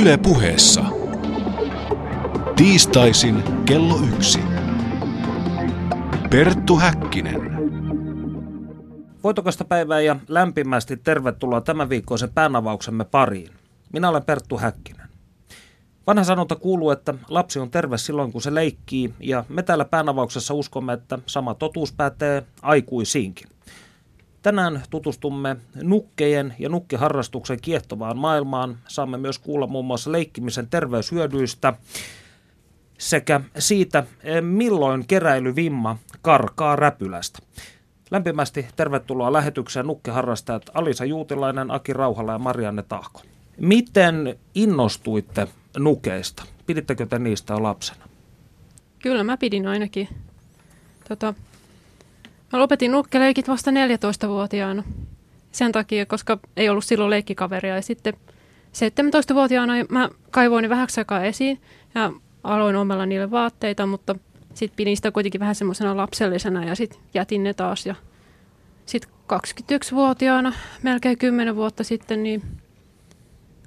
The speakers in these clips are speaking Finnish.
Yle puheessa. Tiistaisin kello yksi. Perttu Häkkinen. Voitokasta päivää ja lämpimästi tervetuloa tämän viikkoisen päänavauksemme pariin. Minä olen Perttu Häkkinen. Vanha sanonta kuuluu, että lapsi on terve silloin, kun se leikkii, ja me täällä päänavauksessa uskomme, että sama totuus pätee aikuisiinkin. Tänään tutustumme nukkejen ja nukkeharrastuksen kiehtovaan maailmaan. Saamme myös kuulla muun muassa leikkimisen terveyshyödyistä sekä siitä, milloin keräilyvimma karkaa räpylästä. Lämpimästi tervetuloa lähetykseen nukkeharrastajat Alisa Juutilainen, Aki Rauhala ja Marianne Tahko. Miten innostuitte nukeista? Pidittekö te niistä lapsena? Kyllä mä pidin ainakin. Tota, Mä lopetin nukkeleikit vasta 14-vuotiaana. Sen takia, koska ei ollut silloin leikkikaveria. Ja sitten 17-vuotiaana mä kaivoin ne vähäksi aikaa esiin ja aloin omella niille vaatteita, mutta sitten pidin sitä kuitenkin vähän semmoisena lapsellisena ja sitten jätin ne taas. Ja sitten 21-vuotiaana, melkein 10 vuotta sitten, niin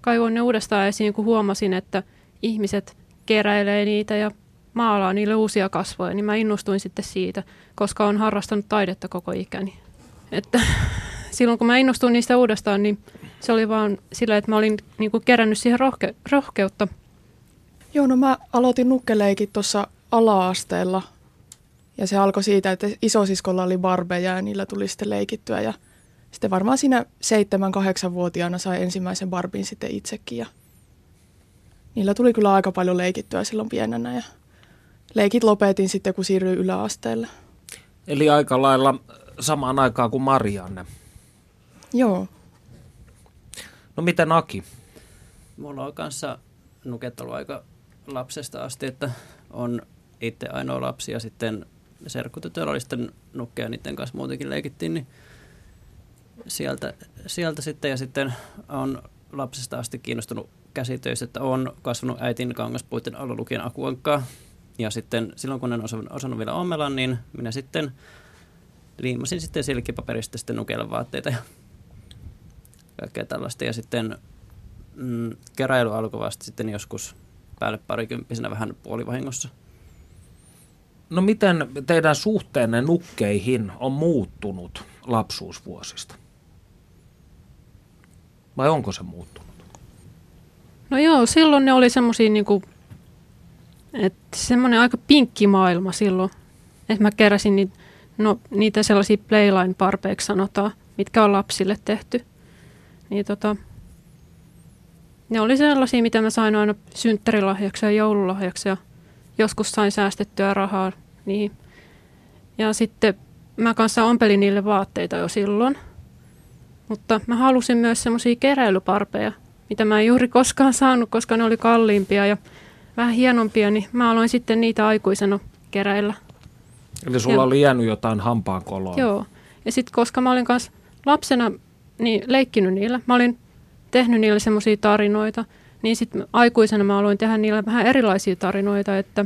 kaivoin ne uudestaan esiin, kun huomasin, että ihmiset keräilee niitä ja maalaa niille uusia kasvoja, niin mä innostuin sitten siitä, koska olen harrastanut taidetta koko ikäni. Että silloin kun mä innostuin niistä uudestaan, niin se oli vaan sillä, että mä olin niin kuin kerännyt siihen rohke- rohkeutta. Joo, no mä aloitin nukkeleikit tuossa ala-asteella. Ja se alkoi siitä, että isosiskolla oli barbeja ja niillä tuli sitten leikittyä. Ja sitten varmaan siinä 7-8-vuotiaana sai ensimmäisen barbin sitten itsekin. Ja niillä tuli kyllä aika paljon leikittyä silloin pienenä. Ja leikit lopetin sitten, kun siirryin yläasteelle. Eli aika lailla samaan aikaan kuin Marianne. Joo. No miten Aki? Mulla on kanssa nuket ollut aika lapsesta asti, että on itse ainoa lapsi ja sitten serkkutytöllä oli sitten nukkeja, niiden kanssa muutenkin leikittiin, niin sieltä, sieltä sitten ja sitten on lapsesta asti kiinnostunut käsitöistä, että on kasvanut äitin kangaspuiden alla lukien akuankkaa ja sitten silloin kun en osannut, osannut vielä ommella, niin minä sitten liimasin sitten silkkipaperista sitten nukella vaatteita ja kaikkea tällaista. Ja sitten mm, keräily alkoi vasta sitten joskus päälle parikymppisenä vähän puolivahingossa. No miten teidän suhteenne nukkeihin on muuttunut lapsuusvuosista? Vai onko se muuttunut? No joo, silloin ne oli semmoisia niinku että semmoinen aika pinkki maailma silloin. Että mä keräsin niitä, no, niitä sellaisia playline parpeiksi sanotaan, mitkä on lapsille tehty. Niin tota, ne oli sellaisia, mitä mä sain aina synttärilahjaksi ja joululahjaksi ja joskus sain säästettyä rahaa niin Ja sitten mä kanssa ompelin niille vaatteita jo silloin. Mutta mä halusin myös semmoisia keräilyparpeja, mitä mä en juuri koskaan saanut, koska ne oli kalliimpia ja vähän hienompia, niin mä aloin sitten niitä aikuisena keräillä. Eli sulla ja, oli jäänyt jotain hampaankoloa. Joo. Ja sitten koska mä olin kanssa lapsena niin leikkinyt niillä, mä olin tehnyt niille semmoisia tarinoita, niin sitten aikuisena mä aloin tehdä niille vähän erilaisia tarinoita, että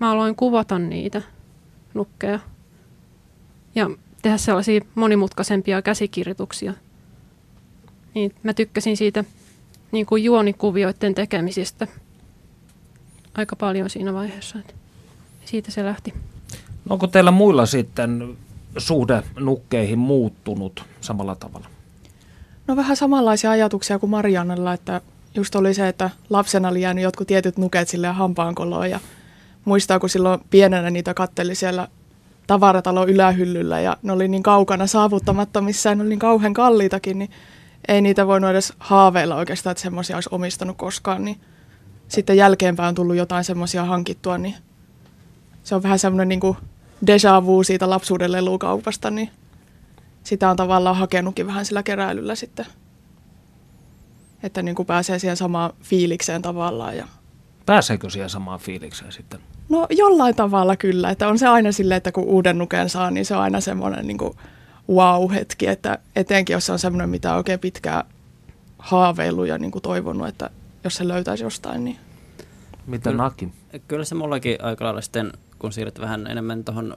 mä aloin kuvata niitä nukkeja ja tehdä sellaisia monimutkaisempia käsikirjoituksia. Niin mä tykkäsin siitä niin kuin juonikuvioiden tekemisestä aika paljon siinä vaiheessa. Että siitä se lähti. No onko teillä muilla sitten suhde nukkeihin muuttunut samalla tavalla? No vähän samanlaisia ajatuksia kuin Mariannella, että just oli se, että lapsena oli jäänyt jotkut tietyt nuket sille hampaankoloon ja muistaa, kun silloin pienenä niitä katteli siellä tavaratalon ylähyllyllä ja ne oli niin kaukana saavuttamattomissa ja ne oli niin kauhean kalliitakin, niin ei niitä voinut edes haaveilla oikeastaan, että semmoisia olisi omistanut koskaan, niin sitten jälkeenpäin on tullut jotain semmoisia hankittua, niin se on vähän semmoinen niin kuin deja vu siitä lapsuuden lelukaupasta, niin sitä on tavallaan hakenutkin vähän sillä keräilyllä sitten. Että niin kuin pääsee siihen samaan fiilikseen tavallaan. Ja... Pääseekö siihen samaan fiilikseen sitten? No jollain tavalla kyllä, että on se aina silleen, että kun uuden nuken saa, niin se on aina semmoinen niin kuin wow-hetki, että etenkin jos se on semmoinen, mitä on oikein pitkään haaveillut ja niin kuin toivonut, että jos se löytäisi jostain. Niin. Mitä Naki? Kyllä se mullakin aika lailla sitten, kun siirryt vähän enemmän tuohon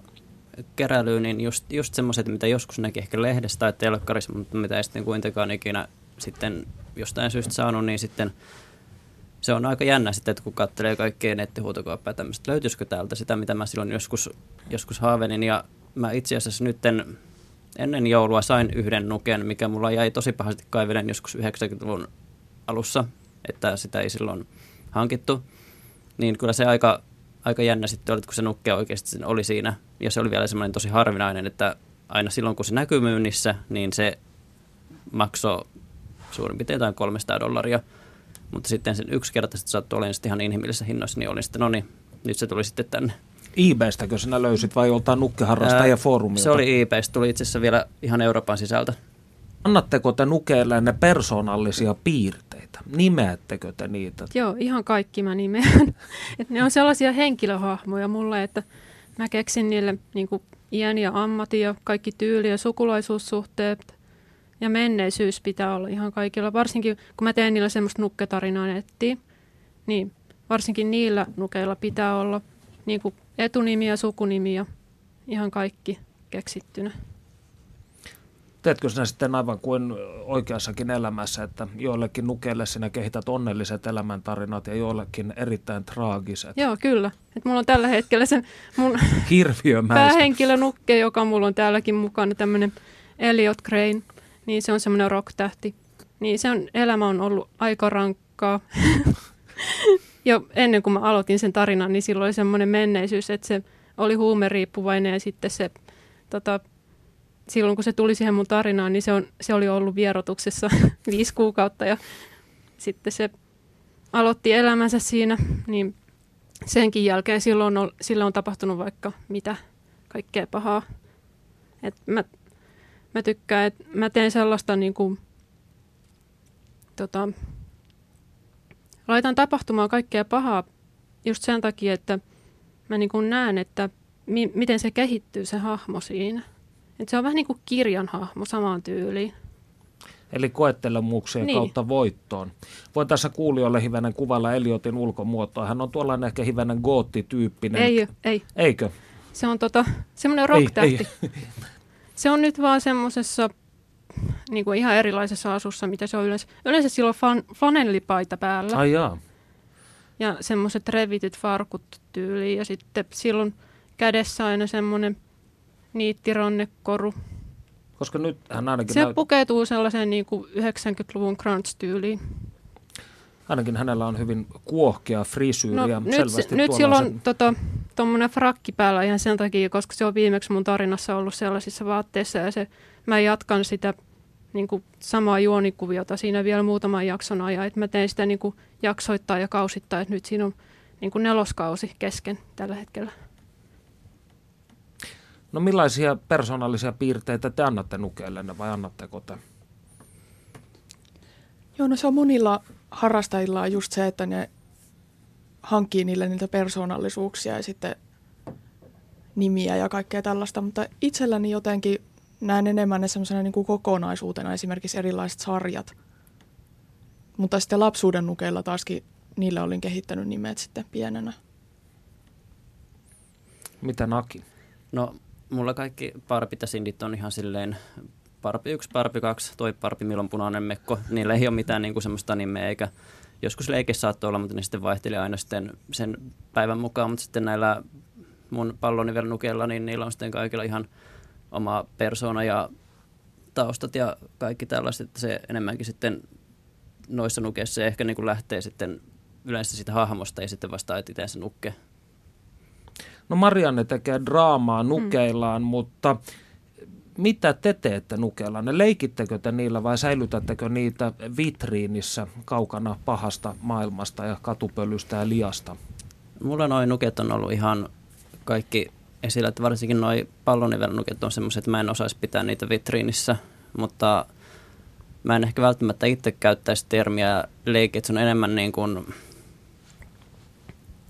keräilyyn, niin just, just semmoiset, mitä joskus näki ehkä lehdestä tai telkkarissa, mutta mitä ei sitten kuitenkaan ikinä sitten jostain syystä saanut, niin sitten se on aika jännä sitten, että kun katselee kaikkea nettihuutokauppaa ja tämmöistä, löytyisikö täältä sitä, mitä mä silloin joskus, joskus haavelin. Ja mä itse asiassa nytten ennen joulua sain yhden nuken, mikä mulla jäi tosi pahasti kaivelen joskus 90-luvun alussa, että sitä ei silloin hankittu. Niin kyllä se aika, aika jännä sitten oli, kun se nukke oikeasti oli siinä. Ja se oli vielä semmoinen tosi harvinainen, että aina silloin kun se näkyy myynnissä, niin se maksoi suurin piirtein jotain 300 dollaria. Mutta sitten sen yksinkertaisesti saattoi olemaan ihan inhimillisessä hinnoissa, niin olin sitten, no niin, nyt se tuli sitten tänne. eBaystäkö sinä löysit vai joltain nukkeharrastajia foorumilta? Se oli eBaystä, tuli itse asiassa vielä ihan Euroopan sisältä. Annatteko te nukeille ne persoonallisia piirteitä? Nimeättekö te niitä? Joo, ihan kaikki mä nimeän. Et ne on sellaisia henkilöhahmoja mulle, että mä keksin niille niin iän ja ammatin ja kaikki tyyli ja sukulaisuussuhteet ja menneisyys pitää olla ihan kaikilla. Varsinkin kun mä teen niillä semmoista nukketarinaa nettiin, niin varsinkin niillä nukeilla pitää olla niin kuin etunimi ja sukunimi ja ihan kaikki keksittynä. Teetkö sinä sitten aivan kuin oikeassakin elämässä, että joillekin nukeille sinä kehität onnelliset elämäntarinat ja joillekin erittäin traagiset? Joo, kyllä. Et mulla on tällä hetkellä se mun Hirviömäistä. päähenkilö nukke, joka mulla on täälläkin mukana, tämmöinen Elliot Crane. Niin se on semmoinen rock-tähti. Niin se on, elämä on ollut aika rankkaa. jo ennen kuin mä aloitin sen tarinan, niin silloin oli semmoinen menneisyys, että se oli huumeriippuvainen ja sitten se, tota, silloin kun se tuli siihen mun tarinaan, niin se, on, se oli ollut vierotuksessa viisi kuukautta ja sitten se aloitti elämänsä siinä, niin senkin jälkeen silloin on, sillä on tapahtunut vaikka mitä kaikkea pahaa. Et mä, mä tykkään, että mä teen sellaista niin kuin, tota, laitan tapahtumaan kaikkea pahaa just sen takia, että mä niin näen, että mi- miten se kehittyy se hahmo siinä. Et se on vähän niin kuin kirjan hahmo samaan tyyliin. Eli koettelemuksien Niin. kautta voittoon. Voin tässä kuulijoille hivenen kuvalla Eliotin ulkomuotoa. Hän on tuollainen ehkä hivenen goottityyppinen. Ei, ei. Eikö? Se on tota, semmoinen rock-tähti. Se on nyt vaan semmoisessa niin kuin ihan erilaisessa asussa, mitä se on yleensä. Yleensä sillä on fan, flanellipaita päällä Ai jaa. ja semmoiset revityt farkut tyyliin. Ja sitten silloin kädessä aina semmoinen niittirannekoru. Koska nyt hän ainakin, Se näyt- pukeutuu sellaiseen niin kuin 90-luvun grunge-tyyliin. ainakin hänellä on hyvin kuohkea frisyyri No, ja nyt, selvästi nyt sillä on tota, tommonen frakki päällä ihan sen takia, koska se on viimeksi mun tarinassa ollut sellaisissa vaatteissa ja se, mä jatkan sitä niin kuin samaa juonikuviota siinä vielä muutaman jakson ajan. Et mä teen sitä niin kuin jaksoittaa ja kausittaa, että nyt siinä on niin kuin neloskausi kesken tällä hetkellä. No millaisia persoonallisia piirteitä te annatte nukeillenne vai annatteko te? Joo, no se on monilla harrastajilla on just se, että ne hankkii niille niitä persoonallisuuksia ja sitten nimiä ja kaikkea tällaista, mutta itselläni jotenkin näen enemmän ne semmoisena niin kuin kokonaisuutena, esimerkiksi erilaiset sarjat. Mutta sitten lapsuuden nukeilla taaskin niille olin kehittänyt nimet sitten pienenä. Mitä Naki? No, mulla kaikki parpit ja sindit on ihan silleen parpi 1, parpi 2, toi parpi, milloin punainen mekko. Niillä ei ole mitään niin kuin semmoista nimeä, eikä joskus leikeissä saattoi olla, mutta ne sitten vaihteli aina sitten sen päivän mukaan. Mutta sitten näillä mun pallonivelnukeilla, niin niillä on sitten kaikilla ihan oma persona ja taustat ja kaikki tällaiset. Että se enemmänkin sitten noissa nukeissa ehkä niin kuin lähtee sitten yleensä siitä hahmosta ja sitten vasta itse se nukke. No Marianne tekee draamaa nukeillaan, mm. mutta mitä te teette nukeillaan? Leikittekö te niillä vai säilytättekö niitä vitriinissä kaukana pahasta maailmasta ja katupölystä ja liasta? Mulla noin nuket on ollut ihan kaikki esillä, että varsinkin noin pallonivelnuket on semmoiset, että mä en osaisi pitää niitä vitriinissä, mutta mä en ehkä välttämättä itse käyttäisi termiä leikki, että se on enemmän niin kuin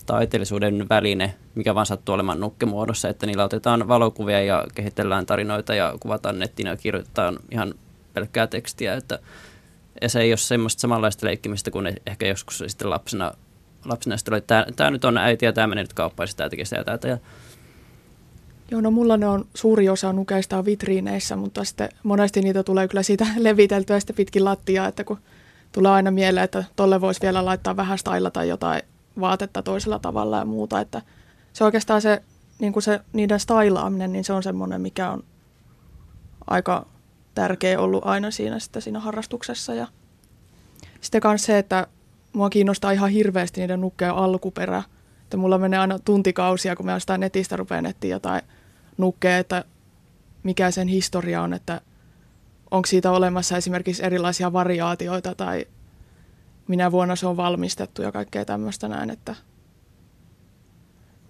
taiteellisuuden väline, mikä vaan sattuu olemaan nukkemuodossa, että niillä otetaan valokuvia ja kehitellään tarinoita ja kuvataan nettiin ja kirjoitetaan ihan pelkkää tekstiä, että ja se ei ole semmoista samanlaista leikkimistä kuin ehkä joskus sitten lapsena, lapsena sitten oli, että tämä nyt on äiti ja tämä menee nyt kauppaan, tämä tekee sitä ja tätä. Ja Joo, no mulla ne on suuri osa nukeista on vitriineissä, mutta sitten monesti niitä tulee kyllä siitä leviteltyä sitten pitkin lattiaa, että kun tulee aina mieleen, että tolle voisi vielä laittaa vähän tai jotain vaatetta toisella tavalla ja muuta. Että se oikeastaan se, niin kuin se niiden stylaaminen, niin se on semmoinen, mikä on aika tärkeä ollut aina siinä, sitten siinä harrastuksessa. Ja sitten myös se, että mua kiinnostaa ihan hirveästi niiden nukkeja alkuperä. Että mulla menee aina tuntikausia, kun mä jostain netistä rupean etsiä jotain nukkeja, että mikä sen historia on, että onko siitä olemassa esimerkiksi erilaisia variaatioita tai minä vuonna se on valmistettu ja kaikkea tämmöistä näin. Että.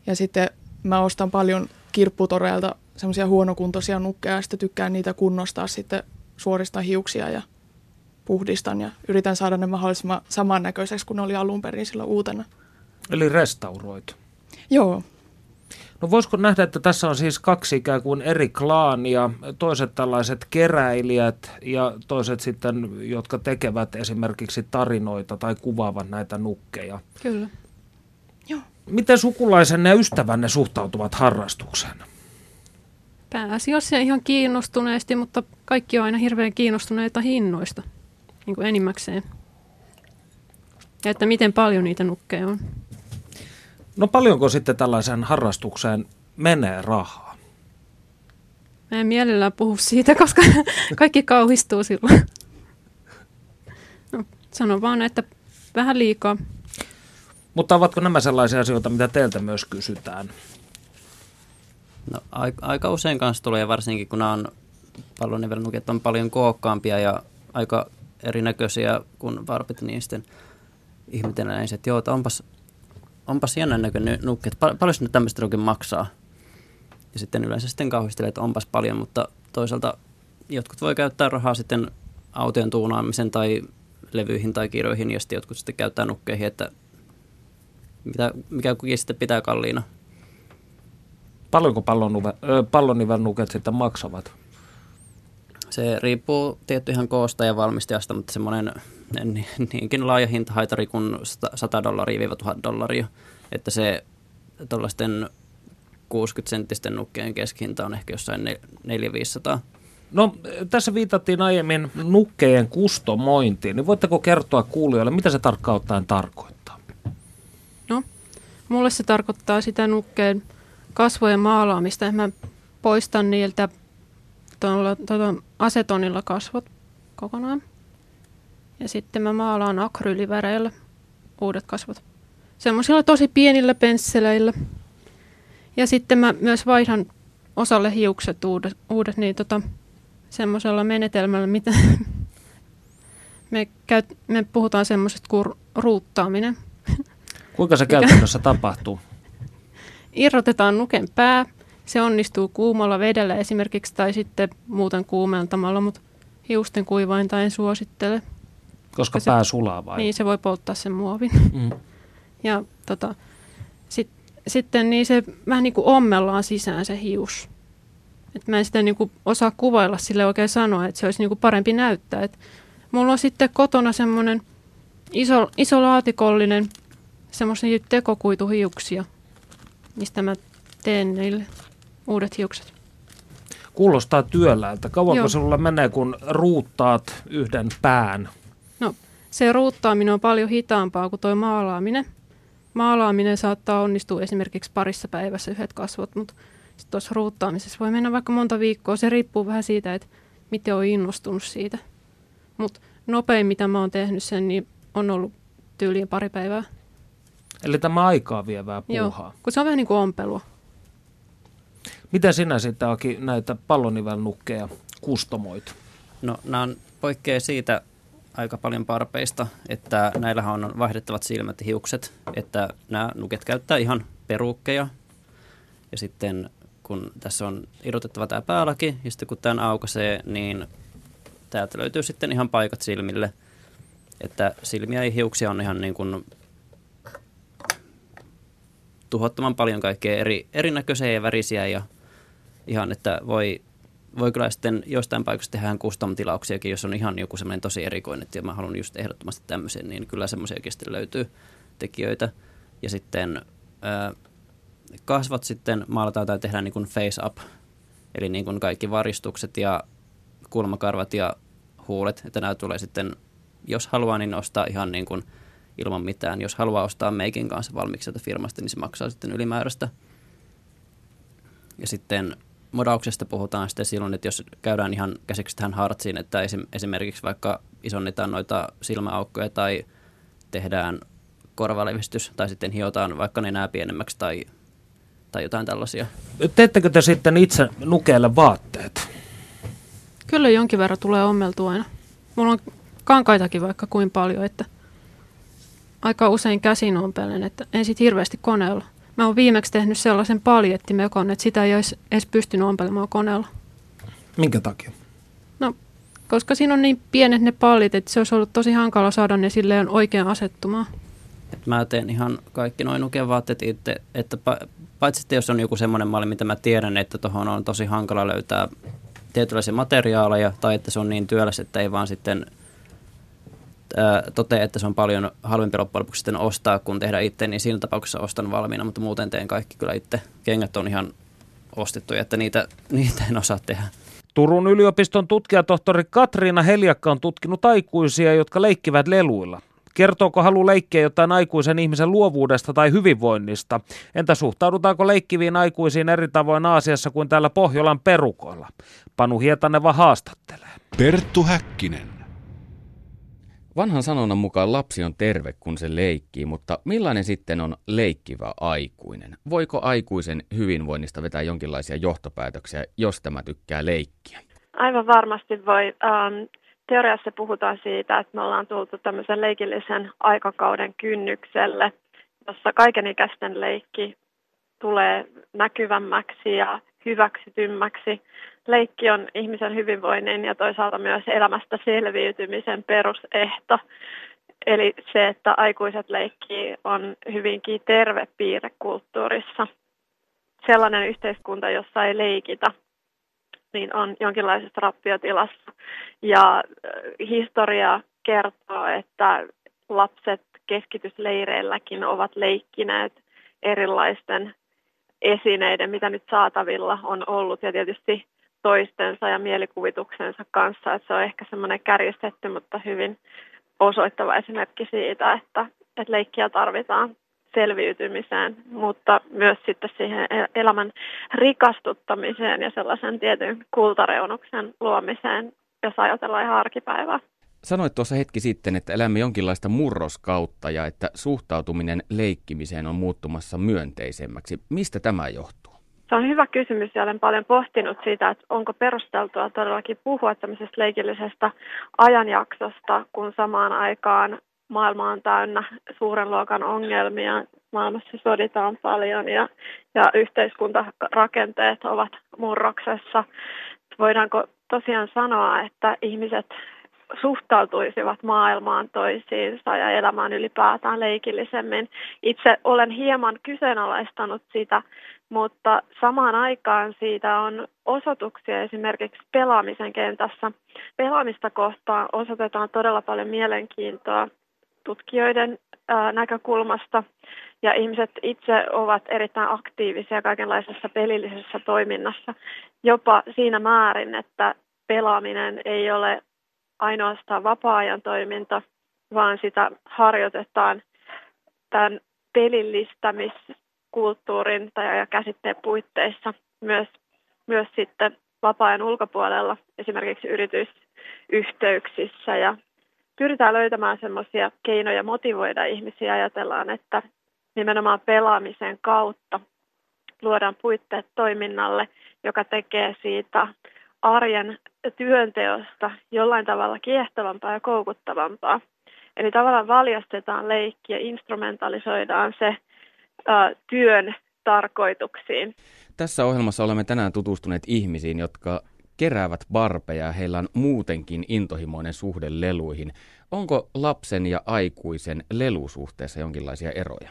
Ja sitten mä ostan paljon kirpputoreilta semmoisia huonokuntoisia nukkeja ja sitten tykkään niitä kunnostaa sitten suorista hiuksia ja puhdistan ja yritän saada ne mahdollisimman samannäköiseksi kuin ne oli alun perin silloin uutena. Eli restauroit. Joo. No voisiko nähdä, että tässä on siis kaksi ikään kuin eri klaania, toiset tällaiset keräilijät ja toiset sitten, jotka tekevät esimerkiksi tarinoita tai kuvaavat näitä nukkeja. Kyllä. Joo. Miten sukulaisenne ja ystävänne suhtautuvat harrastukseen? Pääasiassa ihan kiinnostuneesti, mutta kaikki on aina hirveän kiinnostuneita hinnoista, niin kuin enimmäkseen. Ja että miten paljon niitä nukkeja on. No paljonko sitten tällaisen harrastukseen menee rahaa? Mä en mielellään puhu siitä, koska kaikki kauhistuu silloin. No, sanon vaan, että vähän liikaa. Mutta ovatko nämä sellaisia asioita, mitä teiltä myös kysytään? No, aika, aika usein kanssa tulee, varsinkin kun nämä on pallonivelnuket on paljon kookkaampia ja aika erinäköisiä kuin varpit, niin sitten ihmetellään, että joo, että onpas onpas jännän näköinen nukke, että pal- paljon nyt tämmöistä oikein maksaa. Ja sitten yleensä sitten kauhistelee, että onpas paljon, mutta toisaalta jotkut voi käyttää rahaa sitten autojen tuunaamisen tai levyihin tai kirjoihin ja sitten jotkut sitten käyttää nukkeihin, että mitä, mikä kukin sitten pitää kalliina. Paljonko pallonivelnuket sitten maksavat? Se riippuu tietty ihan koosta ja valmistajasta, mutta semmoinen niinkin laaja hintahaitari kuin 100 dollaria-1000 dollaria. Että se tuollaisten 60-senttisten nukkeen keskihinta on ehkä jossain 400-500. No tässä viitattiin aiemmin nukkejen kustomointiin, niin voitteko kertoa kuulijoille, mitä se tarkkaan ottaen tarkoittaa? No, mulle se tarkoittaa sitä nukkeen kasvojen maalaamista. Mä poistan niiltä tuolla, tuolla asetonilla kasvot kokonaan. Ja sitten mä maalaan akryyliväreillä uudet kasvot. Semmoisilla tosi pienillä pensseleillä. Ja sitten mä myös vaihdan osalle hiukset uudet, uudet niin tota, semmoisella menetelmällä, mitä me, käy, me puhutaan semmoisesta kuin ruuttaaminen. Kuinka se käytännössä tapahtuu? Irrotetaan nuken pää. Se onnistuu kuumalla vedellä esimerkiksi tai sitten muuten kuumentamalla, mutta hiusten kuivainta en suosittele. Koska se, pää sulaa vai? Niin, se voi polttaa sen muovin. Mm. Ja tota, sit, sitten niin se vähän niin kuin ommellaan sisään se hius. Et mä en sitä niin kuin osaa kuvailla sille oikein sanoa, että se olisi niin kuin parempi näyttää. Et mulla on sitten kotona semmoinen iso, iso laatikollinen semmoisia tekokuituhiuksia, mistä mä teen niille uudet hiukset. Kuulostaa työläältä. Kauanko Joo. sinulla menee, kun ruuttaat yhden pään? No, se ruuttaaminen on paljon hitaampaa kuin tuo maalaaminen. Maalaaminen saattaa onnistua esimerkiksi parissa päivässä yhdet kasvot, mutta tuossa ruuttaamisessa voi mennä vaikka monta viikkoa. Se riippuu vähän siitä, että miten on innostunut siitä. Mutta nopein, mitä mä oon tehnyt sen, niin on ollut tyyliin pari päivää. Eli tämä aikaa vievää puuhaa. Joo, kun se on vähän niin kuin ompelua. Miten sinä sitten Aki näitä pallonivelnukkeja kustomoit? No nämä on poikkeaa siitä aika paljon parpeista, että näillähän on vaihdettavat silmät ja hiukset, että nämä nuket käyttää ihan perukkeja ja sitten kun tässä on irrotettava tämä päälaki ja sitten kun tämän aukaisee, niin täältä löytyy sitten ihan paikat silmille, että silmiä ja hiuksia on ihan niin kuin tuhottoman paljon kaikkea eri, erinäköisiä ja värisiä ja ihan, että voi, voi kyllä sitten jostain paikasta tehdä custom-tilauksiakin, jos on ihan joku semmoinen tosi erikoinen, että mä haluan just ehdottomasti tämmöisen, niin kyllä semmoisiakin sitten löytyy tekijöitä. Ja sitten ää, kasvat sitten maalataan tai tehdään niin kuin face up, eli niin kuin kaikki varistukset ja kulmakarvat ja huulet, että nämä tulee sitten jos haluaa, niin ostaa ihan niin kuin ilman mitään. Jos haluaa ostaa meikin kanssa valmiiksi firmasta, niin se maksaa sitten ylimääräistä. Ja sitten modauksesta puhutaan sitten silloin, että jos käydään ihan käsiksi tähän hartsiin, että esimerkiksi vaikka isonnetaan noita silmäaukkoja tai tehdään korvalevistys tai sitten hiotaan vaikka ne nämä pienemmäksi tai, tai jotain tällaisia. Teettekö te sitten itse nukeelle vaatteet? Kyllä jonkin verran tulee ommeltua aina. Mulla on kankaitakin vaikka kuin paljon, että aika usein käsin ompelen, että en sit hirveästi koneella. Mä oon viimeksi tehnyt sellaisen paljettimekon, että sitä ei olisi edes pystynyt ompelemaan koneella. Minkä takia? No, koska siinä on niin pienet ne pallit, että se olisi ollut tosi hankala saada ne silleen oikein asettumaan. Et mä teen ihan kaikki noin nukevaatteet itse, että paitsi että jos on joku semmoinen malli, mitä mä tiedän, että tuohon on tosi hankala löytää tietynlaisia materiaaleja, tai että se on niin työläs, että ei vaan sitten – toteaa, että se on paljon halvempi loppujen lopuksi sitten ostaa, kun tehdä itse, niin siinä tapauksessa ostan valmiina, mutta muuten teen kaikki kyllä itse. Kengät on ihan ostettuja, että niitä, niitä en osaa tehdä. Turun yliopiston tutkijatohtori Katriina Heljakka on tutkinut aikuisia, jotka leikkivät leluilla. Kertooko halu leikkiä jotain aikuisen ihmisen luovuudesta tai hyvinvoinnista? Entä suhtaudutaanko leikkiviin aikuisiin eri tavoin Aasiassa kuin täällä Pohjolan perukoilla? Panu Hietaneva haastattelee. Perttu Häkkinen. Vanhan sanonnan mukaan lapsi on terve, kun se leikkii, mutta millainen sitten on leikkivä aikuinen? Voiko aikuisen hyvinvoinnista vetää jonkinlaisia johtopäätöksiä, jos tämä tykkää leikkiä? Aivan varmasti voi. Ähm, teoriassa puhutaan siitä, että me ollaan tultu tämmöisen leikillisen aikakauden kynnykselle, jossa kaikenikäisten leikki tulee näkyvämmäksi ja hyväksytymmäksi. Leikki on ihmisen hyvinvoinnin ja toisaalta myös elämästä selviytymisen perusehto. Eli se, että aikuiset leikkii, on hyvinkin terve piirre kulttuurissa. Sellainen yhteiskunta, jossa ei leikitä, niin on jonkinlaisessa rappiotilassa. Ja historia kertoo, että lapset keskitysleireilläkin ovat leikkineet erilaisten esineiden, mitä nyt saatavilla on ollut ja tietysti toistensa ja mielikuvituksensa kanssa. Että se on ehkä semmoinen kärjistetty, mutta hyvin osoittava esimerkki siitä, että, että leikkiä tarvitaan selviytymiseen, mutta myös sitten siihen elämän rikastuttamiseen ja sellaisen tietyn kultareunuksen luomiseen, jos ajatellaan ihan arkipäivää. Sanoit tuossa hetki sitten, että elämme jonkinlaista murroskautta ja että suhtautuminen leikkimiseen on muuttumassa myönteisemmäksi. Mistä tämä johtuu? Se on hyvä kysymys ja olen paljon pohtinut sitä, että onko perusteltua todellakin puhua tämmöisestä leikillisestä ajanjaksosta, kun samaan aikaan maailma on täynnä suuren luokan ongelmia, maailmassa soditaan paljon ja, ja yhteiskuntarakenteet ovat murroksessa. Voidaanko tosiaan sanoa, että ihmiset suhtautuisivat maailmaan toisiinsa ja elämään ylipäätään leikillisemmin. Itse olen hieman kyseenalaistanut sitä, mutta samaan aikaan siitä on osoituksia esimerkiksi pelaamisen kentässä. Pelaamista kohtaan osoitetaan todella paljon mielenkiintoa tutkijoiden näkökulmasta ja ihmiset itse ovat erittäin aktiivisia kaikenlaisessa pelillisessä toiminnassa, jopa siinä määrin, että pelaaminen ei ole ainoastaan vapaa-ajan toiminta, vaan sitä harjoitetaan tämän pelillistämiskulttuurin tai ja käsitteen puitteissa myös, myös sitten vapaa-ajan ulkopuolella, esimerkiksi yritysyhteyksissä ja pyritään löytämään semmoisia keinoja motivoida ihmisiä. Ajatellaan, että nimenomaan pelaamisen kautta luodaan puitteet toiminnalle, joka tekee siitä arjen työnteosta jollain tavalla kiehtovampaa ja koukuttavampaa. Eli tavallaan valjastetaan leikki ja instrumentalisoidaan se työn tarkoituksiin. Tässä ohjelmassa olemme tänään tutustuneet ihmisiin, jotka keräävät barpeja ja heillä on muutenkin intohimoinen suhde leluihin. Onko lapsen ja aikuisen lelusuhteessa jonkinlaisia eroja?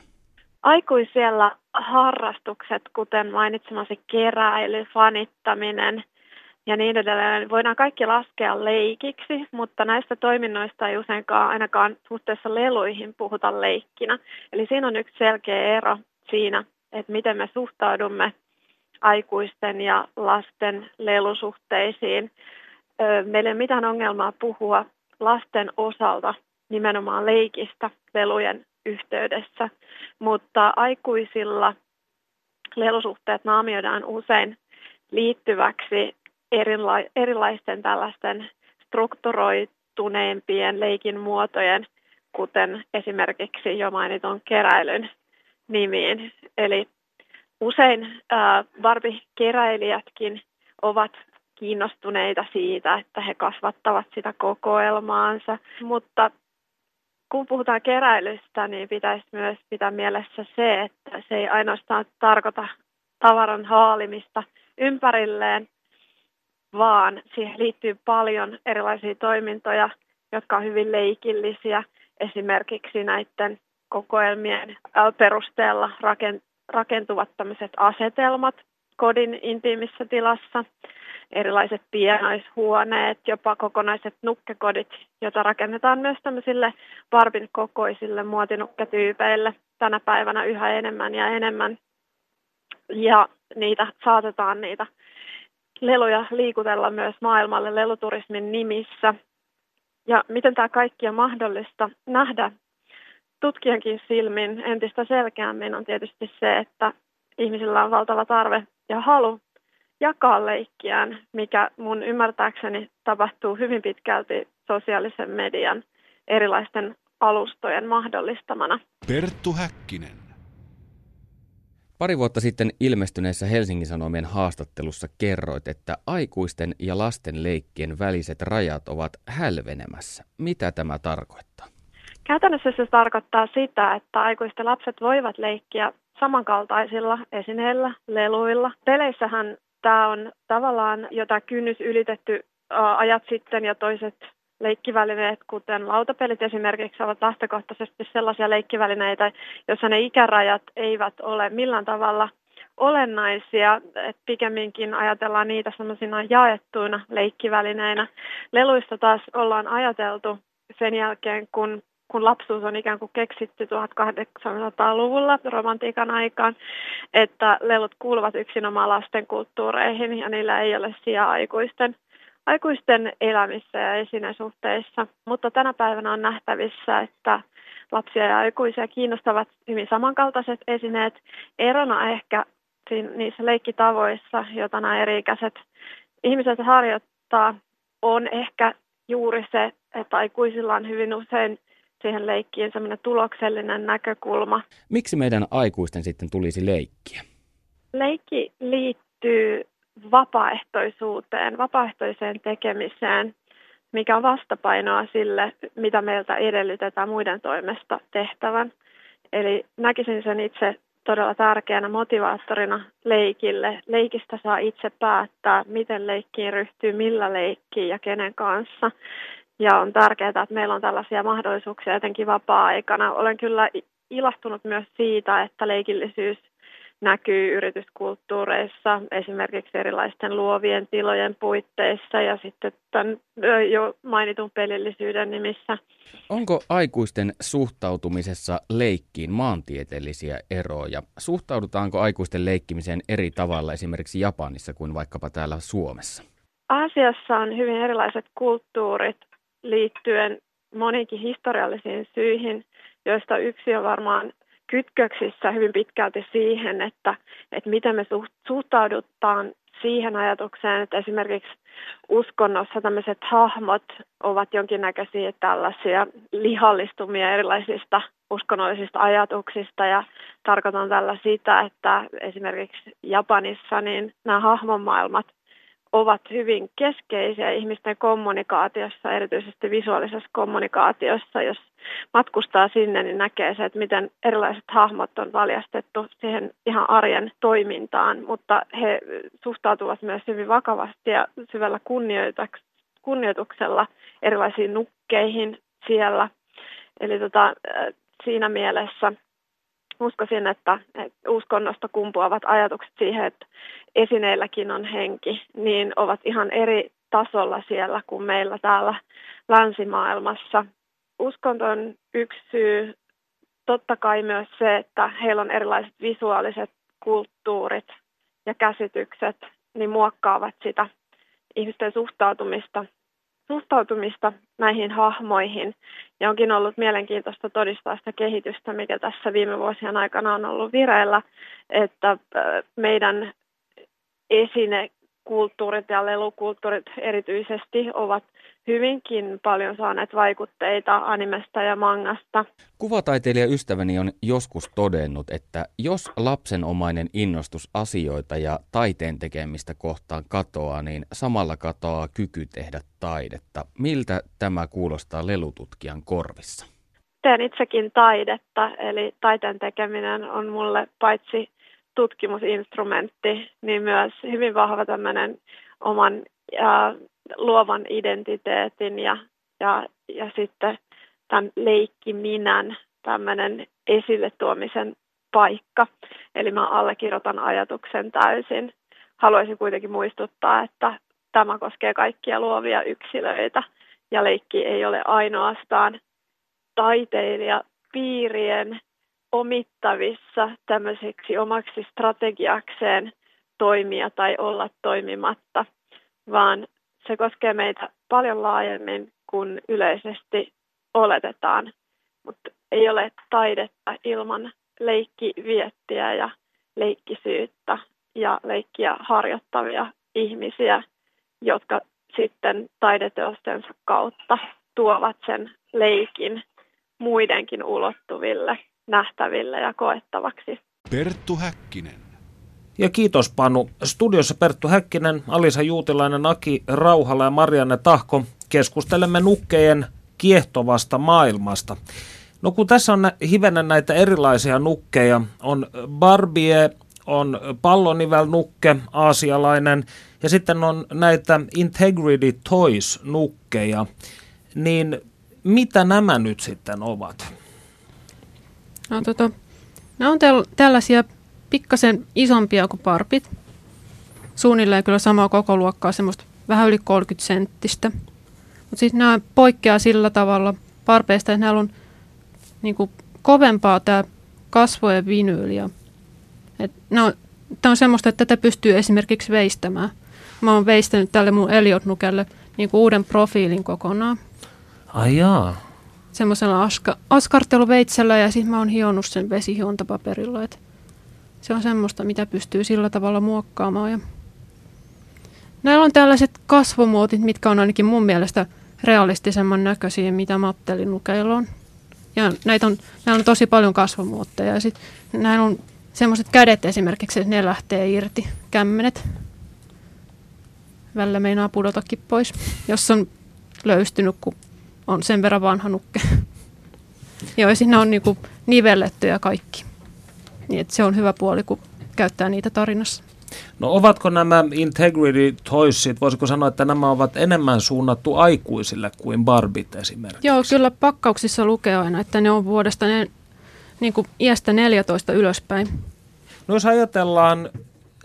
Aikuisella harrastukset, kuten mainitsemasi keräily, fanittaminen, ja niin edelleen. Voidaan kaikki laskea leikiksi, mutta näistä toiminnoista ei useinkaan ainakaan suhteessa leluihin puhuta leikkinä. Eli siinä on yksi selkeä ero siinä, että miten me suhtaudumme aikuisten ja lasten lelusuhteisiin. Meillä ei ole mitään ongelmaa puhua lasten osalta nimenomaan leikistä lelujen yhteydessä, mutta aikuisilla lelusuhteet naamioidaan usein liittyväksi erila- erilaisten tällaisten strukturoituneempien leikin muotojen, kuten esimerkiksi jo mainitun keräilyn nimiin. Eli usein Barbie-keräilijätkin ovat kiinnostuneita siitä, että he kasvattavat sitä kokoelmaansa, mutta kun puhutaan keräilystä, niin pitäisi myös pitää mielessä se, että se ei ainoastaan tarkoita tavaran haalimista ympärilleen, vaan siihen liittyy paljon erilaisia toimintoja, jotka on hyvin leikillisiä. Esimerkiksi näiden kokoelmien perusteella rakentuvat tämmöiset asetelmat kodin intiimissä tilassa, erilaiset pienoishuoneet, jopa kokonaiset nukkekodit, joita rakennetaan myös tämmöisille Barbin kokoisille muotinukketyypeille tänä päivänä yhä enemmän ja enemmän. Ja niitä saatetaan niitä leluja liikutella myös maailmalle leluturismin nimissä. Ja miten tämä kaikki on mahdollista nähdä tutkijankin silmin entistä selkeämmin on tietysti se, että ihmisillä on valtava tarve ja halu jakaa leikkiään, mikä mun ymmärtääkseni tapahtuu hyvin pitkälti sosiaalisen median erilaisten alustojen mahdollistamana. Perttu Häkkinen. Pari vuotta sitten ilmestyneessä Helsingin Sanomien haastattelussa kerroit, että aikuisten ja lasten leikkien väliset rajat ovat hälvenemässä. Mitä tämä tarkoittaa? Käytännössä se tarkoittaa sitä, että aikuisten lapset voivat leikkiä samankaltaisilla esineillä, leluilla. Peleissähän tämä on tavallaan jota kynnys ylitetty ajat sitten ja toiset leikkivälineet, kuten lautapelit esimerkiksi, ovat lähtökohtaisesti sellaisia leikkivälineitä, joissa ne ikärajat eivät ole millään tavalla olennaisia, että pikemminkin ajatellaan niitä sellaisina jaettuina leikkivälineinä. Leluista taas ollaan ajateltu sen jälkeen, kun kun lapsuus on ikään kuin keksitty 1800-luvulla romantiikan aikaan, että lelut kuuluvat yksinomaan lasten kulttuureihin ja niillä ei ole sijaa aikuisten, aikuisten elämissä ja esinesuhteissa. Mutta tänä päivänä on nähtävissä, että lapsia ja aikuisia kiinnostavat hyvin samankaltaiset esineet. Erona ehkä niissä leikkitavoissa, joita nämä eri-ikäiset ihmiset harjoittaa, on ehkä juuri se, että aikuisilla on hyvin usein siihen leikkiin semmoinen tuloksellinen näkökulma. Miksi meidän aikuisten sitten tulisi leikkiä? Leikki liittyy vapaaehtoisuuteen, vapaaehtoiseen tekemiseen, mikä on vastapainoa sille, mitä meiltä edellytetään muiden toimesta tehtävän. Eli näkisin sen itse todella tärkeänä motivaattorina leikille. Leikistä saa itse päättää, miten leikkiin ryhtyy, millä leikkiin ja kenen kanssa. Ja on tärkeää, että meillä on tällaisia mahdollisuuksia etenkin vapaa-aikana. Olen kyllä ilahtunut myös siitä, että leikillisyys näkyy yrityskulttuureissa, esimerkiksi erilaisten luovien tilojen puitteissa ja sitten tämän jo mainitun pelillisyyden nimissä. Onko aikuisten suhtautumisessa leikkiin maantieteellisiä eroja? Suhtaudutaanko aikuisten leikkimiseen eri tavalla esimerkiksi Japanissa kuin vaikkapa täällä Suomessa? Aasiassa on hyvin erilaiset kulttuurit liittyen moniinkin historiallisiin syihin, joista yksi on varmaan kytköksissä hyvin pitkälti siihen, että, että miten me suhtaudutaan siihen ajatukseen, että esimerkiksi uskonnossa tämmöiset hahmot ovat jonkinnäköisiä tällaisia lihallistumia erilaisista uskonnollisista ajatuksista. Ja tarkoitan tällä sitä, että esimerkiksi Japanissa niin nämä hahmomaailmat ovat hyvin keskeisiä ihmisten kommunikaatiossa, erityisesti visuaalisessa kommunikaatiossa. Jos matkustaa sinne, niin näkee se, että miten erilaiset hahmot on valjastettu siihen ihan arjen toimintaan, mutta he suhtautuvat myös hyvin vakavasti ja syvällä kunnioituksella erilaisiin nukkeihin siellä. Eli tota, siinä mielessä uskoisin, että, uskonnosta kumpuavat ajatukset siihen, että esineilläkin on henki, niin ovat ihan eri tasolla siellä kuin meillä täällä länsimaailmassa. Uskonto on yksi syy, totta kai myös se, että heillä on erilaiset visuaaliset kulttuurit ja käsitykset, niin muokkaavat sitä ihmisten suhtautumista suhtautumista näihin hahmoihin. Ja onkin ollut mielenkiintoista todistaa sitä kehitystä, mikä tässä viime vuosien aikana on ollut vireillä, että meidän esinekulttuurit ja lelukulttuurit erityisesti ovat hyvinkin paljon saaneet vaikutteita animesta ja mangasta. Kuvataiteilija ystäväni on joskus todennut, että jos lapsenomainen innostus asioita ja taiteen tekemistä kohtaan katoaa, niin samalla katoaa kyky tehdä taidetta. Miltä tämä kuulostaa lelututkijan korvissa? Teen itsekin taidetta, eli taiteen tekeminen on mulle paitsi tutkimusinstrumentti, niin myös hyvin vahva tämmöinen oman ja luovan identiteetin ja, ja, ja sitten tämän leikkiminän tämmöinen esille tuomisen paikka. Eli mä allekirjoitan ajatuksen täysin. Haluaisin kuitenkin muistuttaa, että tämä koskee kaikkia luovia yksilöitä ja leikki ei ole ainoastaan taiteilijapiirien omittavissa tämmöiseksi omaksi strategiakseen toimia tai olla toimimatta, vaan se koskee meitä paljon laajemmin kuin yleisesti oletetaan, mutta ei ole taidetta ilman leikkiviettiä ja leikkisyyttä ja leikkiä harjoittavia ihmisiä, jotka sitten taideteostensa kautta tuovat sen leikin muidenkin ulottuville, nähtäville ja koettavaksi. Perttu Häkkinen. Ja kiitos Panu. Studiossa Perttu Häkkinen, Alisa Juutilainen, Aki Rauhala ja Marianne Tahko. Keskustelemme nukkejen kiehtovasta maailmasta. No kun tässä on hivenen näitä erilaisia nukkeja, on Barbie, on pallonivelnukke, aasialainen, ja sitten on näitä Integrity Toys-nukkeja. Niin mitä nämä nyt sitten ovat? No, tota, nämä on täl- tällaisia pikkasen isompia kuin parpit. Suunnilleen kyllä samaa koko luokkaa, semmoista vähän yli 30 senttistä. Mutta sitten nämä poikkeaa sillä tavalla parpeista, että näillä on niin kuin, kovempaa tämä kasvojen vinyyliä. no, tämä on semmoista, että tätä pystyy esimerkiksi veistämään. Mä oon veistänyt tälle mun Eliot-nukelle niin kuin uuden profiilin kokonaan. Ai jaa. Semmoisella aska, askarteluveitsellä ja sitten mä oon hionnut sen vesihiontapaperilla. Että se on semmoista, mitä pystyy sillä tavalla muokkaamaan. Ja näillä on tällaiset kasvomuotit, mitkä on ainakin mun mielestä realistisemman näköisiä, mitä Mattelin lukeilla on. Ja näitä on, näillä on tosi paljon kasvomuotteja. Ja sit näillä on semmoiset kädet esimerkiksi, että ne lähtee irti, kämmenet. Välillä meinaa pudotakin pois, jos on löystynyt, kun on sen verran vanha nukke. Joo, siinä on niinku nivelletty ja kaikki. Niin että se on hyvä puoli, kun käyttää niitä tarinassa. No ovatko nämä Integrity Toysit, voisiko sanoa, että nämä ovat enemmän suunnattu aikuisille kuin Barbit esimerkiksi? Joo, kyllä pakkauksissa lukee aina, että ne on vuodesta ne, niin kuin iästä 14 ylöspäin. No jos ajatellaan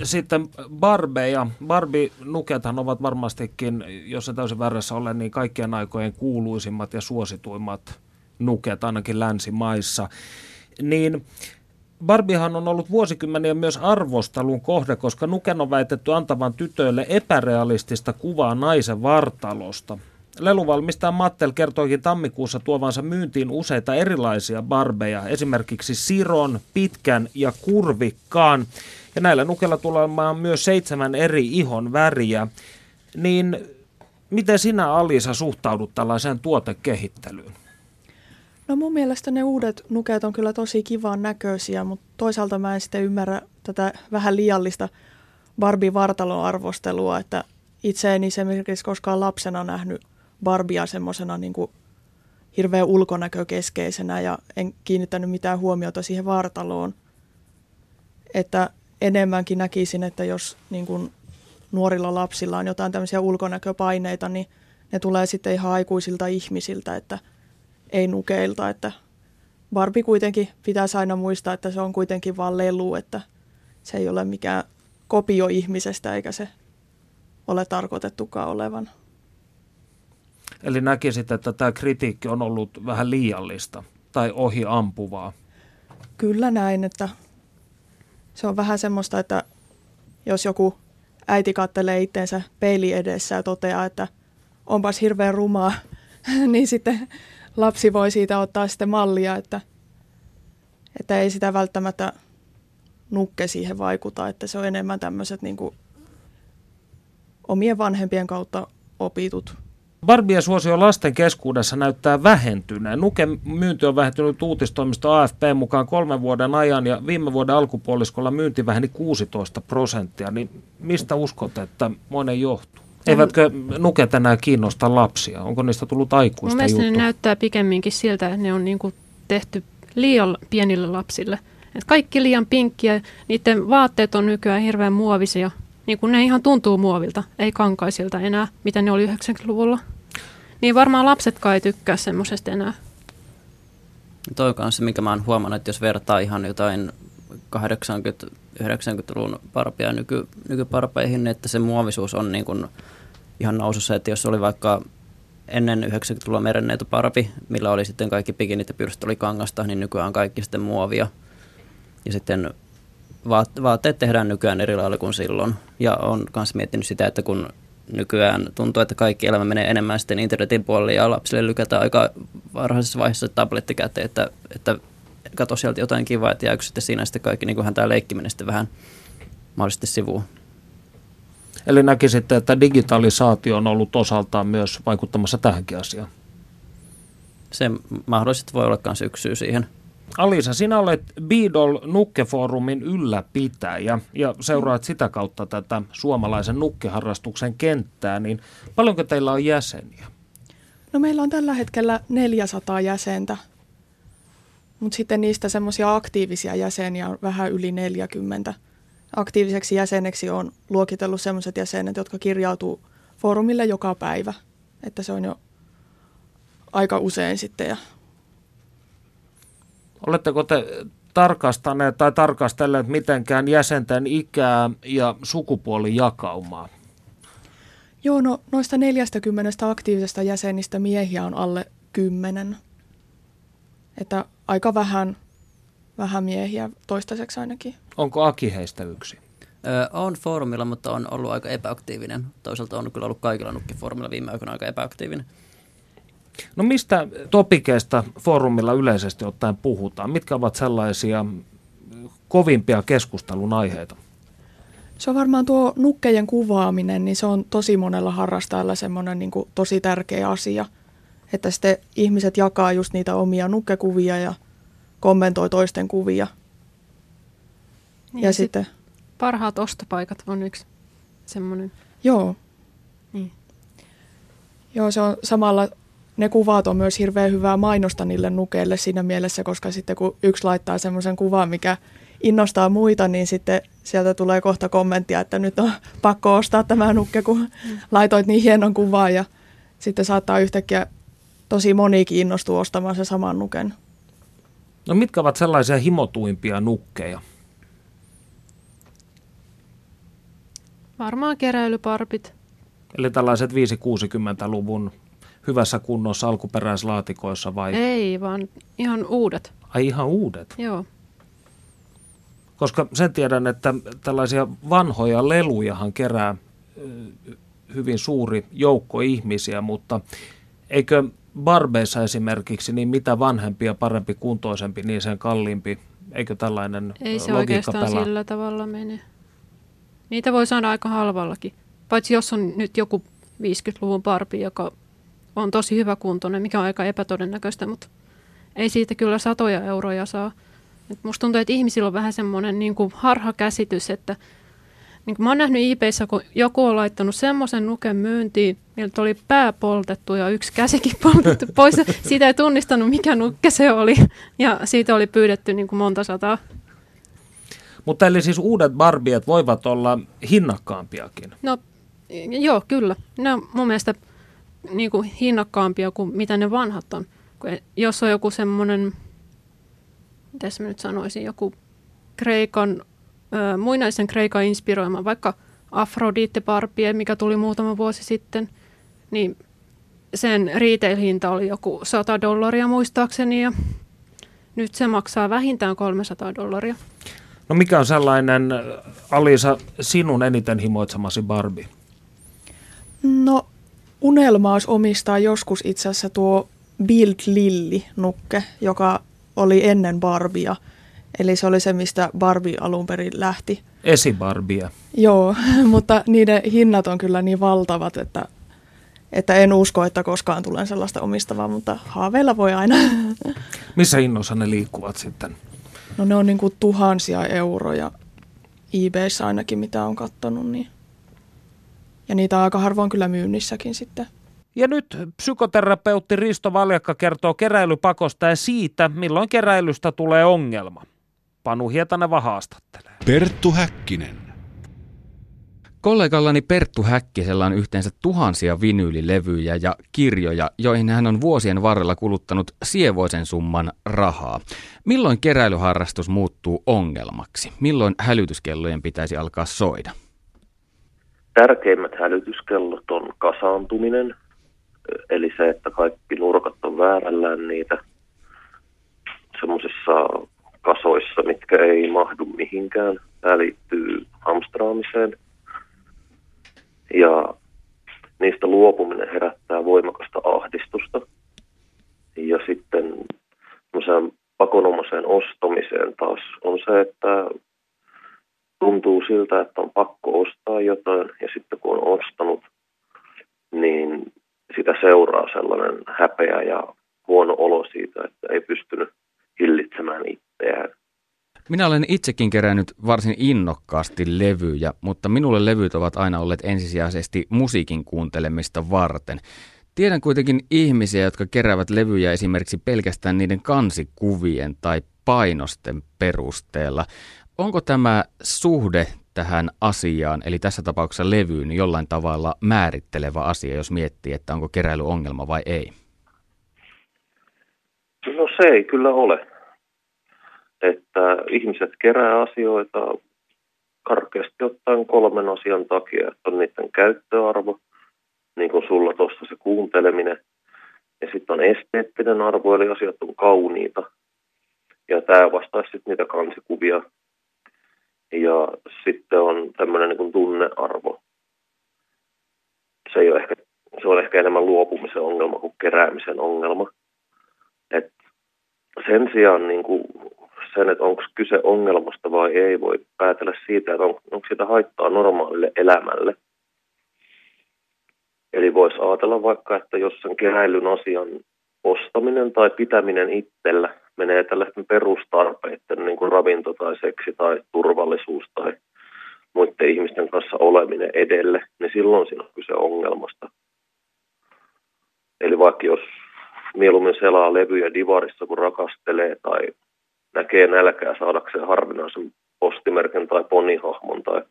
sitten Barbeja, Barbie-nukethan ovat varmastikin, jos se täysin väärässä ole, niin kaikkien aikojen kuuluisimmat ja suosituimmat nuket ainakin länsimaissa. Niin Barbiehan on ollut vuosikymmeniä myös arvostelun kohde, koska Nuken on väitetty antavan tytöille epärealistista kuvaa naisen vartalosta. Leluvalmistaja Mattel kertoikin tammikuussa tuovansa myyntiin useita erilaisia barbeja, esimerkiksi siron, pitkän ja kurvikkaan. Ja näillä nukella tulee myös seitsemän eri ihon väriä. Niin miten sinä Alisa suhtaudut tällaiseen tuotekehittelyyn? No mun mielestä ne uudet nukeet on kyllä tosi kivan näköisiä, mutta toisaalta mä en sitten ymmärrä tätä vähän liiallista Barbie-vartalon arvostelua, että itse en esimerkiksi koskaan lapsena nähnyt Barbia semmoisena niin hirveän ulkonäkökeskeisenä ja en kiinnittänyt mitään huomiota siihen vartaloon. Että enemmänkin näkisin, että jos niin kuin nuorilla lapsilla on jotain tämmöisiä ulkonäköpaineita, niin ne tulee sitten ihan aikuisilta ihmisiltä, että – ei nukeilta, että Barbie kuitenkin pitäisi aina muistaa, että se on kuitenkin vain lelu, että se ei ole mikään kopio ihmisestä eikä se ole tarkoitettukaan olevan. Eli näkisit, että tämä kritiikki on ollut vähän liiallista tai ohi ampuvaa? Kyllä näin, että se on vähän semmoista, että jos joku äiti kattelee itteensä peili edessä ja toteaa, että onpas hirveän rumaa, niin sitten lapsi voi siitä ottaa sitten mallia, että, että ei sitä välttämättä nukke siihen vaikuta, että se on enemmän tämmöiset niin kuin omien vanhempien kautta opitut Barbien suosio lasten keskuudessa näyttää vähentyneen. Nuke myynti on vähentynyt uutistoimisto AFP mukaan kolmen vuoden ajan ja viime vuoden alkupuoliskolla myynti väheni 16 prosenttia. Niin mistä uskot, että monen johtuu? Eivätkö nuket enää kiinnosta lapsia? Onko niistä tullut aikuista Mun juttu? ne näyttää pikemminkin siltä, että ne on niinku tehty liian pienille lapsille. Et kaikki liian pinkkiä, niiden vaatteet on nykyään hirveän muovisia. Niin kuin ne ihan tuntuu muovilta, ei kankaisilta enää, mitä ne oli 90-luvulla. Niin varmaan lapsetkaan ei tykkää semmoisesta enää. Toi on se, mikä mä oon huomannut, että jos vertaa ihan jotain 80-90-luvun parpia nyky, nykyparpeihin, niin että se muovisuus on niin kuin ihan nousussa, että jos oli vaikka ennen 90-luvun merenneitoparpi, millä oli sitten kaikki pikinit ja pyrstöt oli kangasta, niin nykyään kaikki sitten muovia. Ja sitten vaatteet tehdään nykyään eri lailla kuin silloin. Ja on myös miettinyt sitä, että kun nykyään tuntuu, että kaikki elämä menee enemmän sitten internetin puolelle ja lapsille lykätään aika varhaisessa vaiheessa tabletti käteen, että, että katso sieltä jotain kivaa, että jääkö sitten siinä sitten kaikki, niin kuin tämä leikkiminen sitten vähän mahdollisesti sivuun. Eli näkisitte, että digitalisaatio on ollut osaltaan myös vaikuttamassa tähänkin asiaan? Se mahdollisesti voi olla myös yksi syy siihen. Alisa, sinä olet Beadle Nukkefoorumin ylläpitäjä ja seuraat sitä kautta tätä suomalaisen nukkeharrastuksen kenttää, niin paljonko teillä on jäseniä? No meillä on tällä hetkellä 400 jäsentä, mutta sitten niistä semmoisia aktiivisia jäseniä on vähän yli 40. Aktiiviseksi jäseneksi on luokitellut sellaiset jäsenet, jotka kirjautuu foorumille joka päivä, että se on jo aika usein sitten ja Oletteko te tarkastaneet tai tarkastelleet mitenkään jäsenten ikää ja sukupuolijakaumaa? Joo, no noista 40 aktiivisesta jäsenistä miehiä on alle 10. Että aika vähän, vähän miehiä toistaiseksi ainakin. Onko Aki heistä yksi? Öö, on foorumilla, mutta on ollut aika epäaktiivinen. Toisaalta on kyllä ollut kaikilla nukkifoorumilla viime aikoina aika epäaktiivinen. No mistä topikeista foorumilla yleisesti ottaen puhutaan? Mitkä ovat sellaisia kovimpia keskustelun aiheita? Se on varmaan tuo nukkejen kuvaaminen, niin se on tosi monella harrastajalla semmoinen niin tosi tärkeä asia. Että sitten ihmiset jakaa just niitä omia nukkekuvia ja kommentoi toisten kuvia. Niin, ja sit sitten... Parhaat ostopaikat on yksi semmoinen. Joo. Niin. Joo, se on samalla ne kuvat on myös hirveän hyvää mainosta niille nukeille siinä mielessä, koska sitten kun yksi laittaa semmoisen kuvan, mikä innostaa muita, niin sitten sieltä tulee kohta kommenttia, että nyt on pakko ostaa tämä nukke, kun mm. laitoit niin hienon kuvan ja sitten saattaa yhtäkkiä tosi moni innostua ostamaan se saman nuken. No mitkä ovat sellaisia himotuimpia nukkeja? Varmaan keräilyparpit. Eli tällaiset 5-60-luvun hyvässä kunnossa alkuperäislaatikoissa vai? Ei, vaan ihan uudet. Ai ihan uudet? Joo. Koska sen tiedän, että tällaisia vanhoja lelujahan kerää hyvin suuri joukko ihmisiä, mutta eikö barbeissa esimerkiksi, niin mitä vanhempi ja parempi kuntoisempi, niin sen kalliimpi. Eikö tällainen Ei se logiikka oikeastaan pelaa? sillä tavalla mene. Niitä voi saada aika halvallakin. Paitsi jos on nyt joku 50-luvun parpi, joka on tosi hyvä kuntoinen, mikä on aika epätodennäköistä, mutta ei siitä kyllä satoja euroja saa. Et musta tuntuu, että ihmisillä on vähän semmoinen niin harhakäsitys, että niin mä oon nähnyt eBayssä, kun joku on laittanut semmoisen nuken myyntiin, miltä oli pää poltettu ja yksi käsikin poltettu pois. Siitä ei tunnistanut, mikä nukke se oli. Ja siitä oli pyydetty niin kuin monta sataa. Mutta eli siis uudet barbiet voivat olla hinnakkaampiakin. No joo, kyllä. Ne on mun mielestä niin kuin hinnakkaampia kuin mitä ne vanhat on. Jos on joku semmoinen, mitä mä nyt sanoisin, joku Kreikan, muinaisen Kreikan inspiroima, vaikka Afrodite Barbie, mikä tuli muutama vuosi sitten, niin sen retail-hinta oli joku 100 dollaria muistaakseni ja nyt se maksaa vähintään 300 dollaria. No mikä on sellainen, Alisa, sinun eniten himoitsemasi Barbie? No unelma olisi omistaa joskus itse asiassa tuo Bild Lilli nukke, joka oli ennen Barbia. Eli se oli se, mistä Barbie alun perin lähti. Esibarbia. Joo, mutta niiden hinnat on kyllä niin valtavat, että, että en usko, että koskaan tulen sellaista omistavaa, mutta haaveilla voi aina. Missä hinnoissa ne liikkuvat sitten? No ne on niin kuin tuhansia euroja eBayssä ainakin, mitä on kattonut. Niin. Ja niitä on aika harvoin kyllä myynnissäkin sitten. Ja nyt psykoterapeutti Risto Valjakka kertoo keräilypakosta ja siitä, milloin keräilystä tulee ongelma. Panu Hietaneva haastattelee. Perttu Häkkinen. Kollegallani Perttu Häkkisellä on yhteensä tuhansia vinyylilevyjä ja kirjoja, joihin hän on vuosien varrella kuluttanut sievoisen summan rahaa. Milloin keräilyharrastus muuttuu ongelmaksi? Milloin hälytyskellojen pitäisi alkaa soida? Tärkeimmät hälytyskellot on kasaantuminen, eli se, että kaikki nurkat on väärällään niitä semmoisissa kasoissa, mitkä ei mahdu mihinkään. Tämä liittyy hamstraamiseen. Ja niistä luopuminen herättää voimakasta ahdistusta. Ja sitten pakonomaiseen ostamiseen taas on se, että tuntuu siltä, että on pakko ostaa jotain ja sitten kun on ostanut, niin sitä seuraa sellainen häpeä ja huono olo siitä, että ei pystynyt hillitsemään itseään. Minä olen itsekin kerännyt varsin innokkaasti levyjä, mutta minulle levyt ovat aina olleet ensisijaisesti musiikin kuuntelemista varten. Tiedän kuitenkin ihmisiä, jotka keräävät levyjä esimerkiksi pelkästään niiden kansikuvien tai painosten perusteella. Onko tämä suhde tähän asiaan, eli tässä tapauksessa levyyn, jollain tavalla määrittelevä asia, jos miettii, että onko keräily ongelma vai ei? No se ei kyllä ole. Että ihmiset kerää asioita karkeasti ottaen kolmen asian takia, että on niiden käyttöarvo, niin kuin sulla tuossa se kuunteleminen, ja sitten on esteettinen arvo, eli asiat on kauniita. Ja tämä vastaisi sitten niitä kansikuvia, ja sitten on tämmöinen niin tunnearvo. Se, ei ole ehkä, se on ehkä enemmän luopumisen ongelma kuin keräämisen ongelma. Sen sijaan niin kuin sen, että onko kyse ongelmasta vai ei, voi päätellä siitä, että on, onko sitä haittaa normaalille elämälle. Eli voisi ajatella vaikka, että jos sen keräilyn asian ostaminen tai pitäminen itsellä menee tällaisten perustarpeiden, niin kuin ravinto tai seksi tai turvallisuus tai muiden ihmisten kanssa oleminen edelle, niin silloin siinä on kyse ongelmasta. Eli vaikka jos mieluummin selaa levyjä divarissa, kun rakastelee tai näkee nälkää saadakseen harvinaisen postimerkin tai ponihahmon tai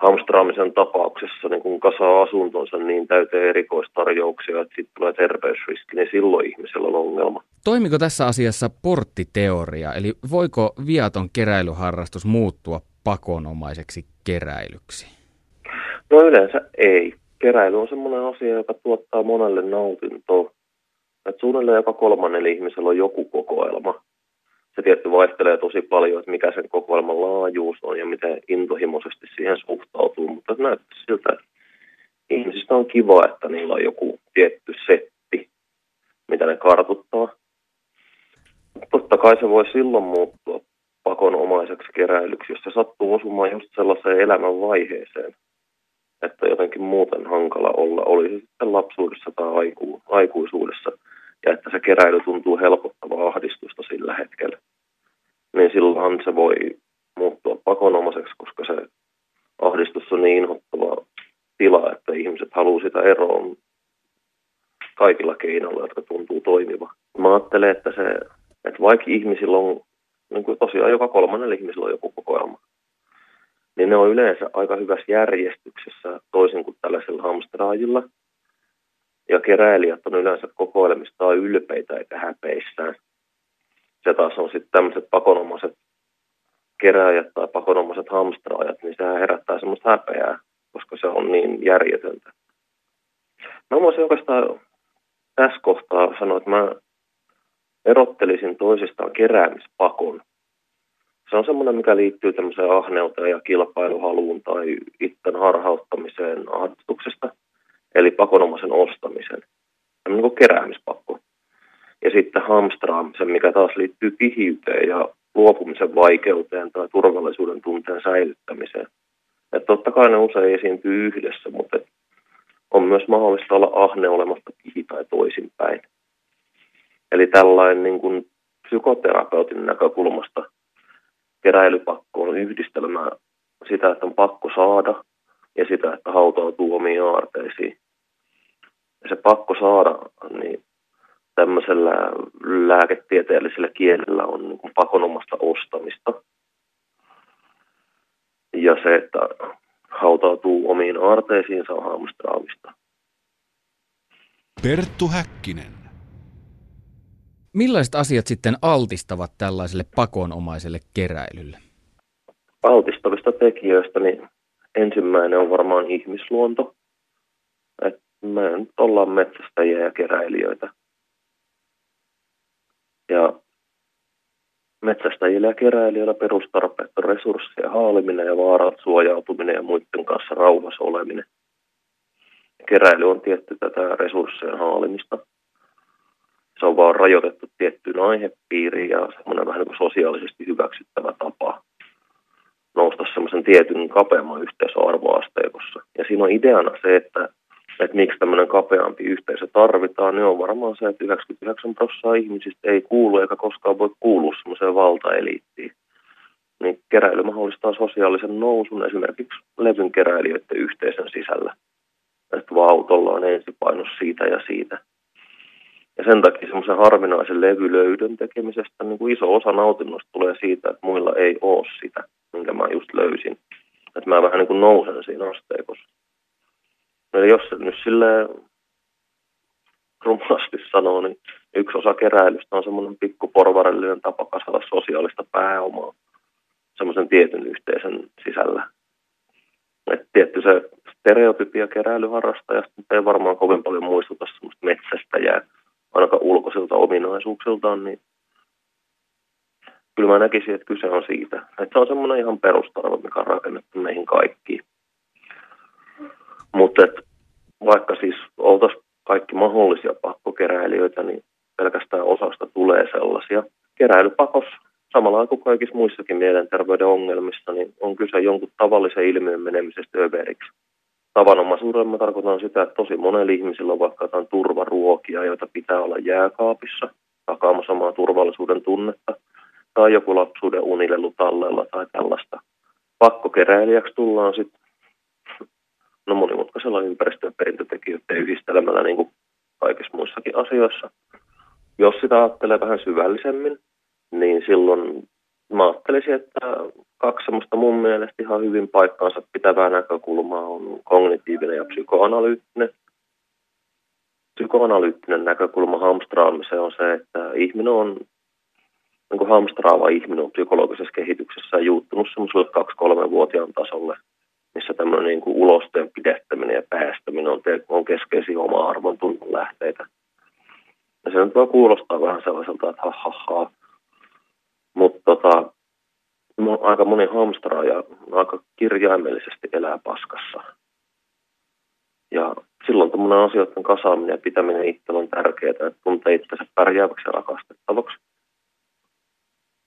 hamstraamisen tapauksessa niin kun kasaa asuntonsa niin täyteen erikoistarjouksia, että sitten tulee terveysriski, niin silloin ihmisellä on ongelma. Toimiko tässä asiassa porttiteoria, eli voiko viaton keräilyharrastus muuttua pakonomaiseksi keräilyksi? No yleensä ei. Keräily on sellainen asia, joka tuottaa monelle nautintoa. Että suunnilleen joka kolmannella ihmisellä on joku kokoelma se tietty vaihtelee tosi paljon, että mikä sen kokoelman laajuus on ja miten intohimoisesti siihen suhtautuu, mutta näyttää siltä, että ihmisistä on kiva, että niillä on joku tietty setti, mitä ne kartuttaa. Totta kai se voi silloin muuttua pakonomaiseksi keräilyksi, jos se sattuu osumaan just sellaiseen elämän vaiheeseen, että jotenkin muuten hankala olla, oli se sitten lapsuudessa tai aiku, aikuisuudessa – ja että se keräily tuntuu helpottavaa ahdistusta sillä hetkellä, niin silloin se voi muuttua pakonomaiseksi, koska se ahdistus on niin inhottava tila, että ihmiset haluaa sitä eroon kaikilla keinoilla, jotka tuntuu toimiva. Mä ajattelen, että, se, että vaikka ihmisillä on, niin kuin tosiaan joka kolmannella ihmisellä on joku kokoelma, niin ne on yleensä aika hyvässä järjestyksessä toisin kuin tällaisilla hamstraajilla – ja keräilijät on yleensä kokoelmistaan ylpeitä eikä häpeissään. Se taas on sitten tämmöiset pakonomaiset keräjät tai pakonomaiset hamstraajat, niin sehän herättää semmoista häpeää, koska se on niin järjetöntä. Mä voisin oikeastaan tässä kohtaa sanoa, että mä erottelisin toisistaan keräämispakon. Se on semmoinen, mikä liittyy tämmöiseen ahneuteen ja kilpailuhaluun tai itten harhauttamiseen ahdistuksesta – eli pakonomaisen ostamisen, tämmöinen niin keräämispakko. Ja sitten hamstraamisen, mikä taas liittyy pihiyteen ja luopumisen vaikeuteen tai turvallisuuden tunteen säilyttämiseen. Et totta kai ne usein esiintyy yhdessä, mutta on myös mahdollista olla ahne olematta pihi tai toisinpäin. Eli tällainen niin kuin psykoterapeutin näkökulmasta keräilypakko on yhdistelmää sitä, että on pakko saada ja sitä, että hautautuu omiin aarteisiin. Se pakko saada, niin tämmöisellä lääketieteellisellä kielellä on niin kuin pakonomasta ostamista. Ja se, että hautautuu omiin aarteisiinsa on hamstraamista. Perttu Häkkinen. Millaiset asiat sitten altistavat tällaiselle pakonomaiselle keräilylle? Altistavista tekijöistä niin ensimmäinen on varmaan ihmisluonto. Me ollaan metsästäjiä ja keräilijöitä. Ja metsästäjillä ja keräilijöillä perustarpeet on resurssien haaliminen ja vaarat suojautuminen ja muiden kanssa rauhassa oleminen. Keräily on tietty tätä resurssien haalimista. Se on vaan rajoitettu tiettyyn aihepiiriin ja semmoinen vähän niin kuin sosiaalisesti hyväksyttävä tapa nousta semmoisen tietyn kapeamman yhteisöarvoasteikossa. Ja siinä on ideana se, että että miksi tämmöinen kapeampi yhteisö tarvitaan, niin on varmaan se, että 99 prosenttia ihmisistä ei kuulu eikä koskaan voi kuulua semmoiseen valtaeliittiin. Niin keräily mahdollistaa sosiaalisen nousun esimerkiksi levyn keräilijöiden yhteisön sisällä. Että autolla on ensipainos siitä ja siitä. Ja sen takia semmoisen harvinaisen levylöydön tekemisestä niin kuin iso osa nautinnosta tulee siitä, että muilla ei ole sitä, minkä mä just löysin. Että mä vähän niin kuin nousen siinä asteikossa. Eli jos nyt sille rumasti sanoo, niin yksi osa keräilystä on semmoinen pikkuporvarillinen tapa kasvata sosiaalista pääomaa semmoisen tietyn yhteisön sisällä. Et tietty se stereotypia keräilyharrastajasta ei varmaan kovin paljon muistuta semmoista metsästäjää, ainakaan ulkoisilta ominaisuuksiltaan, niin kyllä mä näkisin, että kyse on siitä. Että se on semmoinen ihan perustarvo, mikä on rakennettu meihin kaikkiin. Mutta vaikka siis oltaisiin kaikki mahdollisia pakkokeräilijöitä, niin pelkästään osasta tulee sellaisia. Keräilypakos, samalla kuin kaikissa muissakin mielenterveyden ongelmissa, niin on kyse jonkun tavallisen ilmiön menemisestä överiksi. Tavanomaisuudella tarkoitan sitä, että tosi monella ihmisillä on vaikka jotain turvaruokia, joita pitää olla jääkaapissa, takaamassa samaa turvallisuuden tunnetta, tai joku lapsuuden unilelu tallella tai tällaista. Pakkokeräilijäksi tullaan sitten no monimutkaisella ympäristö- ja perintötekijöiden yhdistelmällä niin kuin kaikissa muissakin asioissa. Jos sitä ajattelee vähän syvällisemmin, niin silloin mä ajattelisin, että kaksi semmoista mun mielestä ihan hyvin paikkaansa pitävää näkökulmaa on kognitiivinen ja psykoanalyyttinen. Psykoanalyyttinen näkökulma hamstraamiseen on se, että ihminen on, niin kuin hamstraava ihminen on psykologisessa kehityksessä juuttunut semmoiselle 2-3-vuotiaan tasolle – missä tämmöinen niin kuin ulosteen pidettäminen ja päästäminen on, te- on keskeisiä oma arvon tunnon lähteitä. Ja se nyt voi kuulostaa vähän sellaiselta, että ha. Mutta tota, aika moni hamstraaja aika kirjaimellisesti elää paskassa. Ja silloin tämmöinen asioiden kasaaminen ja pitäminen itsellä on tärkeää, että tuntee itsensä pärjääväksi ja rakastettavaksi.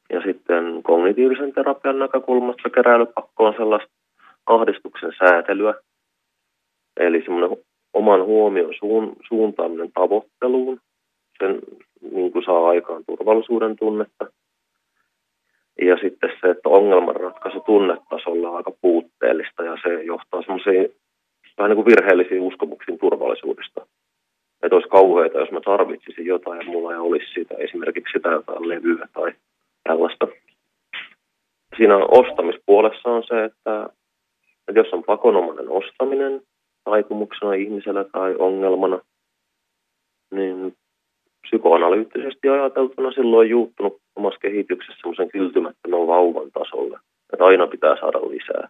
Ja sitten kognitiivisen terapian näkökulmasta keräilypakko on sellaista ahdistuksen säätelyä, eli semmoinen oman huomion suun, suuntaaminen tavoitteluun, sen niin kuin saa aikaan turvallisuuden tunnetta. Ja sitten se, että ongelmanratkaisu tunnetasolla on aika puutteellista ja se johtaa semmoisiin vähän niin kuin virheellisiin uskomuksiin turvallisuudesta. Että olisi kauheita, jos mä tarvitsisin jotain ja mulla ei olisi sitä, esimerkiksi sitä jotain levyä tai tällaista. Siinä ostamispuolessa on se, että että jos on pakonomainen ostaminen taipumuksena ihmisellä tai ongelmana, niin psykoanalyyttisesti ajateltuna silloin on juuttunut omassa kehityksessä semmoisen kyltymättömän vauvan tasolle, että aina pitää saada lisää.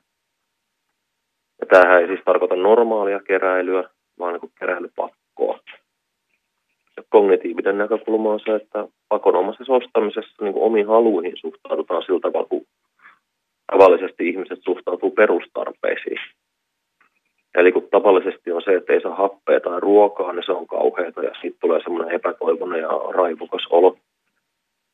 Ja tämähän ei siis tarkoita normaalia keräilyä, vaan niin keräilypakkoa. Ja kognitiivinen näkökulma on se, että pakonomaisessa ostamisessa niin omiin haluihin suhtaudutaan sillä tavalla, kun tavallisesti ihmiset suhtautuu perustarpeisiin. Eli kun tavallisesti on se, että ei saa happea tai ruokaa, niin se on kauheata ja sitten tulee semmoinen epätoivoinen ja raivokas olo.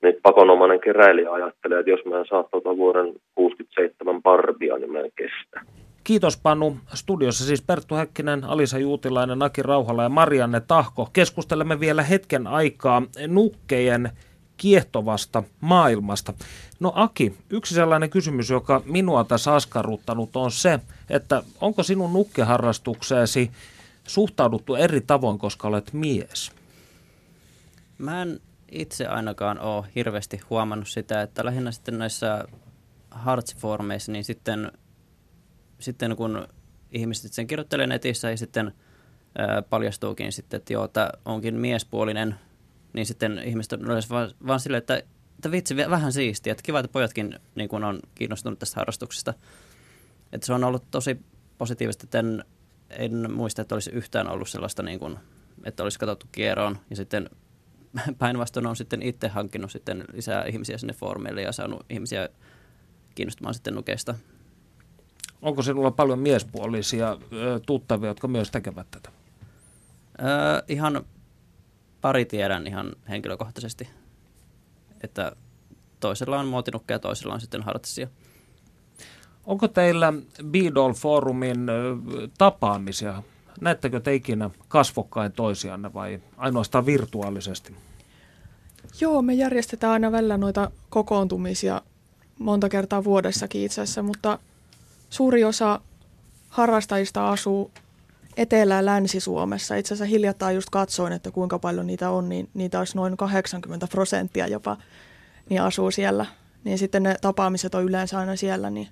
Niin pakonomainen keräilijä ajattelee, että jos mä en saa tuota vuoden 67 barbia, niin mä en kestä. Kiitos Panu. Studiossa siis Perttu Häkkinen, Alisa Juutilainen, Aki Rauhala ja Marianne Tahko. Keskustelemme vielä hetken aikaa nukkejen kiehtovasta maailmasta. No Aki, yksi sellainen kysymys, joka minua tässä askarruttanut on se, että onko sinun nukkeharrastukseesi suhtauduttu eri tavoin, koska olet mies? Mä en itse ainakaan ole hirveästi huomannut sitä, että lähinnä sitten näissä hartsformeissa, niin sitten, sitten kun ihmiset sen kirjoittelee netissä ja sitten paljastuukin sitten, että joo, että onkin miespuolinen, niin sitten ihmiset on yleensä vaan, vaan silleen, että, että vitsi, vähän siistiä, että kiva, että pojatkin niin kun on kiinnostunut tästä harrastuksesta. Että se on ollut tosi positiivista, että en, en muista, että olisi yhtään ollut sellaista, niin kuin, että olisi katsottu kierroon ja sitten päinvastoin on sitten itse hankkinut sitten lisää ihmisiä sinne foorumeille ja saanut ihmisiä kiinnostumaan sitten nukeista. Onko sinulla paljon miespuolisia tuttavia, jotka myös tekevät tätä? Öö, ihan pari tiedän ihan henkilökohtaisesti, että toisella on muotinukkeja ja toisella on sitten hartsia. Onko teillä Beadol Forumin tapaamisia? Näettekö te ikinä kasvokkain toisianne vai ainoastaan virtuaalisesti? Joo, me järjestetään aina välillä noita kokoontumisia monta kertaa vuodessakin itse asiassa, mutta suuri osa harrastajista asuu Etelä- ja Länsi-Suomessa. Itse asiassa hiljattain just katsoin, että kuinka paljon niitä on, niin niitä olisi noin 80 prosenttia jopa, niin asuu siellä. Niin sitten ne tapaamiset on yleensä aina siellä, niin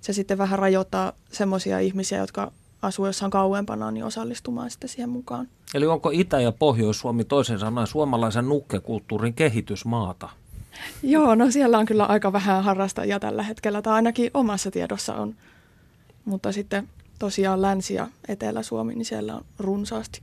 se sitten vähän rajoittaa semmoisia ihmisiä, jotka asuu jossain kauempana, niin osallistumaan sitten siihen mukaan. Eli onko Itä- ja Pohjois-Suomi toisen sanoen suomalaisen nukkekulttuurin kehitysmaata? Joo, no siellä on kyllä aika vähän harrastajia tällä hetkellä, tai ainakin omassa tiedossa on. Mutta sitten tosiaan Länsi- ja Etelä-Suomi, niin siellä on runsaasti.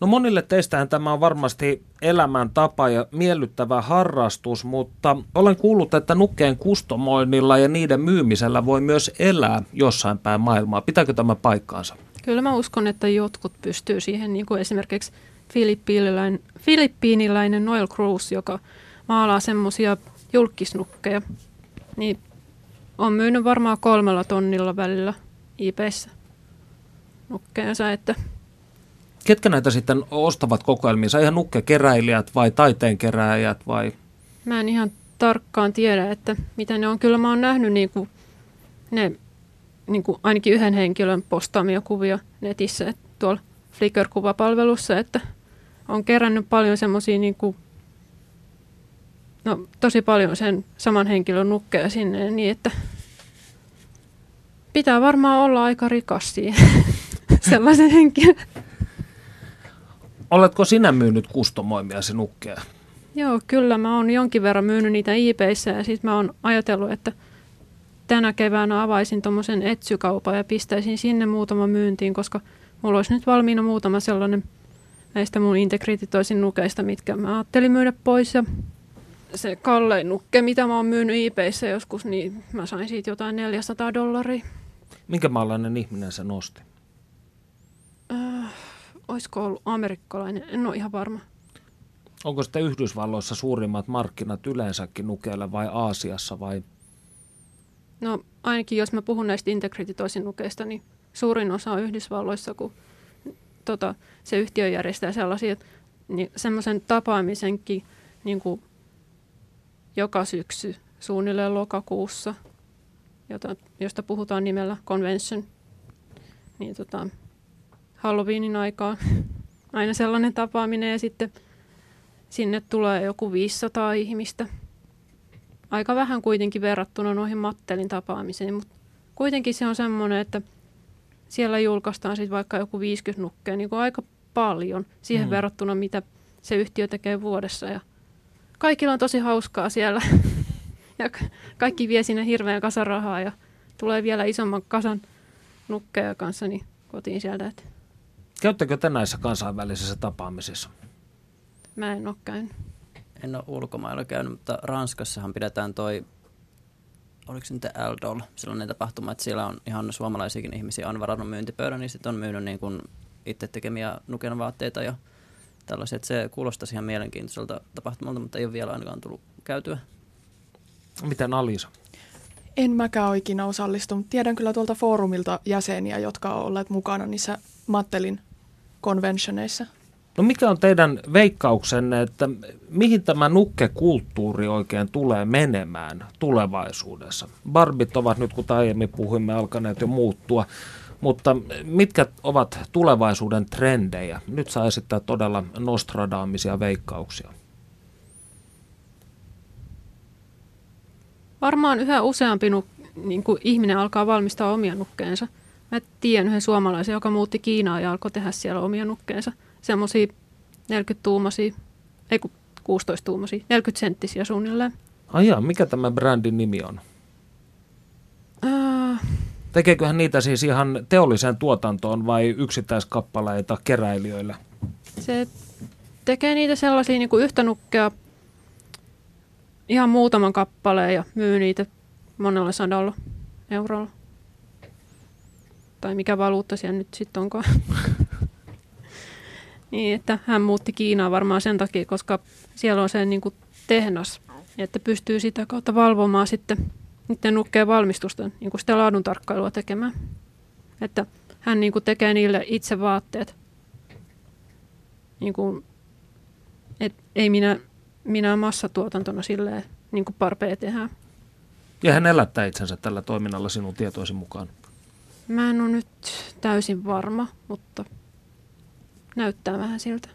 No monille teistähän tämä on varmasti elämäntapa ja miellyttävä harrastus, mutta olen kuullut, että nukkeen kustomoinnilla ja niiden myymisellä voi myös elää jossain päin maailmaa. Pitääkö tämä paikkaansa? Kyllä mä uskon, että jotkut pystyy siihen, niin kuin esimerkiksi filippiiniläinen, filippiiniläinen Noel Cruz, joka maalaa semmoisia julkisnukkeja, niin on myynyt varmaan kolmella tonnilla välillä IPssä nukkeensa, että Ketkä näitä sitten ostavat kokoelmiinsa? Ihan nukkekeräilijät vai taiteenkeräjät vai? Mä en ihan tarkkaan tiedä, että mitä ne on. Kyllä mä oon nähnyt niin kuin ne niin kuin ainakin yhden henkilön postaamia kuvia netissä, että tuolla Flickr-kuvapalvelussa, että on kerännyt paljon semmoisia niin kuin, no tosi paljon sen saman henkilön nukkeja sinne, niin että pitää varmaan olla aika rikas siihen sellaisen henkilön. Oletko sinä myynyt kustomoimiasi nukkeja? Joo, kyllä mä oon jonkin verran myynyt niitä eBayssä ja sitten mä oon ajatellut, että tänä keväänä avaisin tuommoisen etsykaupan ja pistäisin sinne muutama myyntiin, koska mulla olisi nyt valmiina muutama sellainen näistä mun integrititoisin nukeista, mitkä mä ajattelin myydä pois. Ja se kallein nukke, mitä mä oon myynyt eBayssä joskus, niin mä sain siitä jotain 400 dollaria. Minkä maalainen ihminen se nosti? Äh, olisiko ollut amerikkalainen, en ole ihan varma. Onko sitten Yhdysvalloissa suurimmat markkinat yleensäkin nukeilla vai Aasiassa vai? No ainakin jos mä puhun näistä integrity nukeista, niin suurin osa on Yhdysvalloissa, kun tota, se yhtiö järjestää sellaisia, niin semmoisen tapaamisenkin niin kuin joka syksy suunnilleen lokakuussa, jota, josta puhutaan nimellä convention, niin tota, Halloweenin aikaa aina sellainen tapaaminen ja sitten sinne tulee joku 500 ihmistä. Aika vähän kuitenkin verrattuna noihin Mattelin tapaamiseen, mutta kuitenkin se on semmoinen, että siellä julkaistaan sitten vaikka joku 50 nukkea niin kuin aika paljon siihen mm. verrattuna, mitä se yhtiö tekee vuodessa. Ja kaikilla on tosi hauskaa siellä ja kaikki vie sinne hirveän kasan rahaa ja tulee vielä isomman kasan nukkeja kanssa niin kotiin sieltä. Että Käyttäkö te näissä kansainvälisissä tapaamisissa? Mä en ole käynyt. En ole ulkomailla käynyt, mutta Ranskassahan pidetään toi oliko se nyt Eldol, sellainen tapahtuma, että siellä on ihan suomalaisiakin ihmisiä on varannut myyntipöydän, niin sitten on myynyt niin kuin itse tekemiä nuken vaatteita ja tällaiset. Se kuulostaisi ihan mielenkiintoiselta tapahtumalta, mutta ei ole vielä ainakaan tullut käytyä. Miten Alisa? En mäkään ole ikinä osallistunut. Tiedän kyllä tuolta foorumilta jäseniä, jotka ovat olleet mukana niissä Mattelin conventioneissa. No mikä on teidän veikkauksenne, että mihin tämä nukkekulttuuri oikein tulee menemään tulevaisuudessa? Barbit ovat nyt, kuten aiemmin puhuimme, alkaneet jo muuttua, mutta mitkä ovat tulevaisuuden trendejä? Nyt saa esittää todella nostradaamisia veikkauksia. Varmaan yhä useampi nuk, niin kuin ihminen alkaa valmistaa omia nukkeensa. Mä tiedän yhden suomalaisen, joka muutti Kiinaan ja alkoi tehdä siellä omia nukkeensa. Semmoisia 40-tuumaisia, ei kun 16-tuumaisia, 40 senttisiä suunnilleen. Ai mikä tämä brändin nimi on? Uh, Tekeeköhän niitä siis ihan teolliseen tuotantoon vai yksittäiskappaleita keräilijöille? Se tekee niitä sellaisia niin kuin yhtä nukkea ihan muutaman kappaleen ja myy niitä monella sadalla eurolla. Tai mikä valuutta siellä nyt sitten onkaan. niin, että hän muutti Kiinaan varmaan sen takia, koska siellä on se niin kuin tehnas, että pystyy sitä kautta valvomaan sitten niiden nukkeen valmistusta, niin kuin sitä laadun tarkkailua tekemään. Että hän niin kuin tekee niille itse vaatteet. Niin kuin, et ei minä, minä massatuotantona silleen, niin kuin parpea tehdään. Ja hän elättää itsensä tällä toiminnalla sinun tietoisi mukaan. Mä en ole nyt täysin varma, mutta näyttää vähän siltä.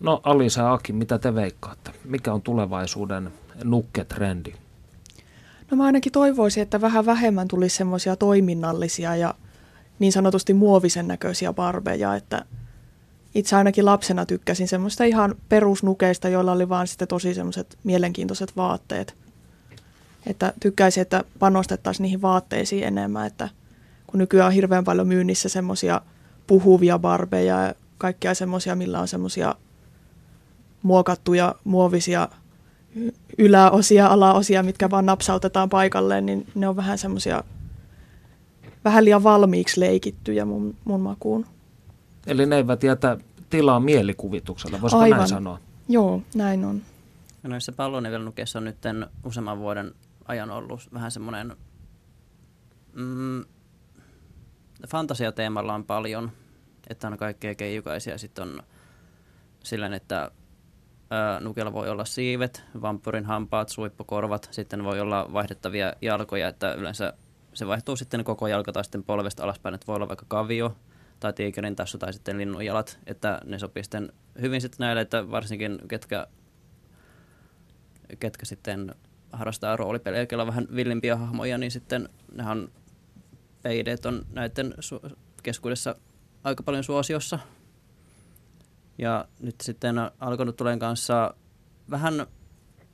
No Alisa ja Aki, mitä te veikkaatte? Mikä on tulevaisuuden nukketrendi? No mä ainakin toivoisin, että vähän vähemmän tulisi semmoisia toiminnallisia ja niin sanotusti muovisen näköisiä barbeja, että itse ainakin lapsena tykkäsin semmoista ihan perusnukeista, joilla oli vaan sitten tosi semmoiset mielenkiintoiset vaatteet. Että tykkäisin, että panostettaisiin niihin vaatteisiin enemmän, että kun nykyään on hirveän paljon myynnissä semmoisia puhuvia barbeja ja kaikkia semmoisia, millä on semmoisia muokattuja muovisia yläosia, alaosia, mitkä vaan napsautetaan paikalleen, niin ne on vähän semmoisia vähän liian valmiiksi leikittyjä mun, mun makuun. Eli ne eivät jätä tilaa mielikuvitukselle, voisiko Aivan. näin sanoa? Joo, näin on. Ja noissa pallonivelnukkeissa on nyt useamman vuoden ajan ollut vähän semmoinen mm, fantasiateemalla on paljon, että on kaikkea keijukaisia. Sitten on sillä, että ää, nukella voi olla siivet, vampyrin hampaat, suippokorvat, sitten voi olla vaihdettavia jalkoja, että yleensä se vaihtuu sitten koko jalka tai sitten polvesta alaspäin, että voi olla vaikka kavio tai tiikerin tassu tai sitten linnun jalat, että ne sopii sitten hyvin sitten näille, että varsinkin ketkä, ketkä sitten harrastaa roolipelejä, joilla on vähän villimpiä hahmoja, niin sitten nehän peideet on näiden su- keskuudessa aika paljon suosiossa. Ja nyt sitten alkanut tuleen kanssa vähän,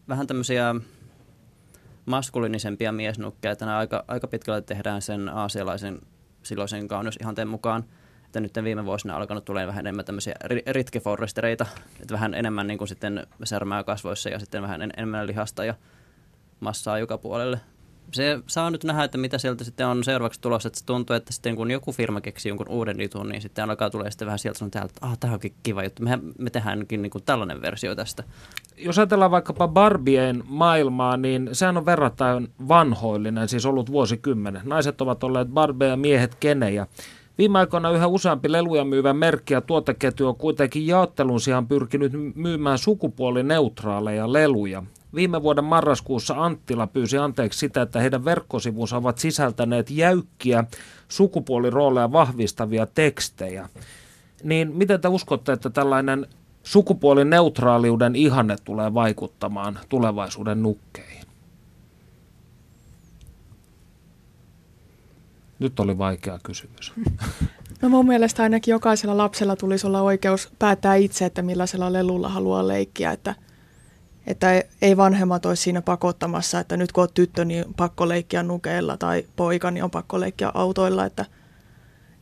vähän tämmöisiä maskuliinisempia miesnukkeja, että aika, aika pitkälle tehdään sen aasialaisen silloisen kauneusihanteen mukaan. Että nyt viime vuosina alkanut tulee vähän enemmän tämmöisiä ritkeforrestereita, että vähän enemmän niin kuin sitten särmää kasvoissa ja sitten vähän en, enemmän lihasta ja massaa joka puolelle. Se saa nyt nähdä, että mitä sieltä sitten on seuraavaksi tulossa, että se tuntuu, että sitten kun joku firma keksii jonkun uuden jutun, niin sitten alkaa tulee sitten vähän sieltä täältä, että ah, tämä onkin kiva juttu, me, me tehdäänkin niin kuin tällainen versio tästä. Jos ajatellaan vaikkapa Barbien maailmaa, niin sehän on verrattain vanhoillinen, siis ollut vuosikymmenen. Naiset ovat olleet Barbie ja miehet kenejä. Viime aikoina yhä useampi leluja myyvä merkki ja tuoteketju on kuitenkin jaottelun sijaan pyrkinyt myymään sukupuolineutraaleja leluja. Viime vuoden marraskuussa Anttila pyysi anteeksi sitä, että heidän verkkosivunsa ovat sisältäneet jäykkiä sukupuolirooleja vahvistavia tekstejä. Niin miten te uskotte, että tällainen sukupuolineutraaliuden ihanne tulee vaikuttamaan tulevaisuuden nukkeihin? Nyt oli vaikea kysymys. No mun mielestä ainakin jokaisella lapsella tulisi olla oikeus päättää itse, että millaisella lelulla haluaa leikkiä, että, että ei vanhemmat olisi siinä pakottamassa, että nyt kun olet tyttö, niin pakko leikkiä nukeilla tai poika, niin on pakko leikkiä autoilla, että,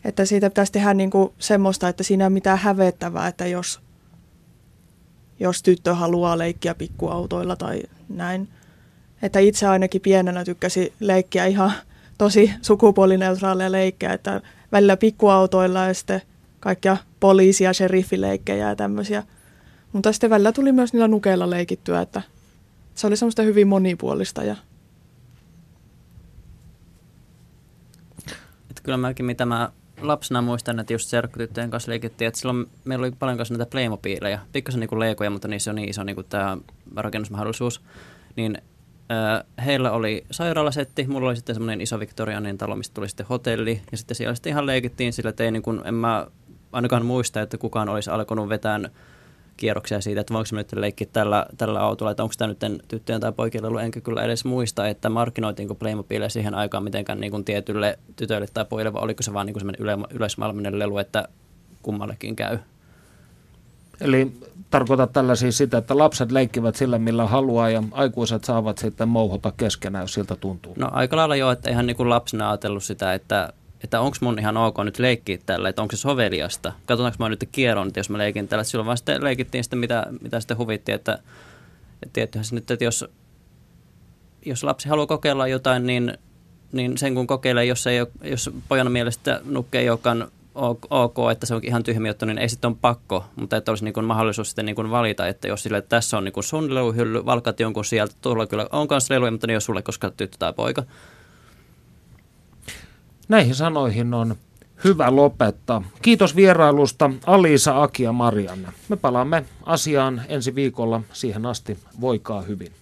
että siitä pitäisi tehdä niin kuin semmoista, että siinä ei ole mitään hävettävää, että jos, jos tyttö haluaa leikkiä pikkuautoilla tai näin. Että itse ainakin pienenä tykkäsi leikkiä ihan tosi sukupuolineutraaleja leikkejä, että välillä pikkuautoilla ja sitten kaikkia poliisi- ja sheriffileikkejä ja tämmöisiä. Mutta sitten välillä tuli myös niillä nukeilla leikittyä, että se oli semmoista hyvin monipuolista. Ja... Että kyllä mäkin, mitä mä lapsena muistan, että just serkkutyttöjen kanssa leikittiin, että silloin meillä oli paljon kanssa näitä Playmobileja, pikkasen niin kuin leikoja, mutta niissä on niin iso niin kuin tämä rakennusmahdollisuus, niin heillä oli sairaalasetti, mulla oli sitten semmoinen iso Victorianin talo, mistä tuli sitten hotelli, ja sitten siellä sitten ihan leikittiin sillä, että ei niin kuin, en mä ainakaan muista, että kukaan olisi alkanut vetää kierroksia siitä, että voinko nyt leikkiä tällä, tällä autolla, että onko tämä nyt tyttöjen tai poikien lelu, enkä kyllä edes muista, että markkinoitiinko Playmobilia siihen aikaan mitenkään niin kuin tietylle tytöille tai pojille, vai oliko se vaan niin semmoinen yle, lelu, että kummallekin käy. Eli tarkoitat tällä siis sitä, että lapset leikkivät sillä millä haluaa ja aikuiset saavat sitten mouhota keskenään, jos siltä tuntuu. No aika lailla joo, että ihan niin kuin lapsena ajatellut sitä, että, että onko mun ihan ok nyt leikkiä tällä, että onko se soveliasta. Katsotaanko mä nyt kierron, jos mä leikin tällä. Silloin vaan sitten leikittiin sitä, mitä, mitä sitten huvitti, että, että tietysti se nyt, että jos, jos lapsi haluaa kokeilla jotain, niin, niin sen kun kokeilee, jos, ei ole, jos pojan mielestä nukke ei olekaan ok, että se on ihan tyhmä juttu, niin ei sitten ole pakko, mutta että olisi niin mahdollisuus sitten niin valita, että jos sille, että tässä on niin sun leluhylly, valkat jonkun sieltä, tuolla kyllä on kanssa leluja, mutta ne ei ole sulle, koska tyttö tai poika. Näihin sanoihin on hyvä lopettaa. Kiitos vierailusta Alisa, Aki ja Marianne. Me palaamme asiaan ensi viikolla. Siihen asti voikaa hyvin.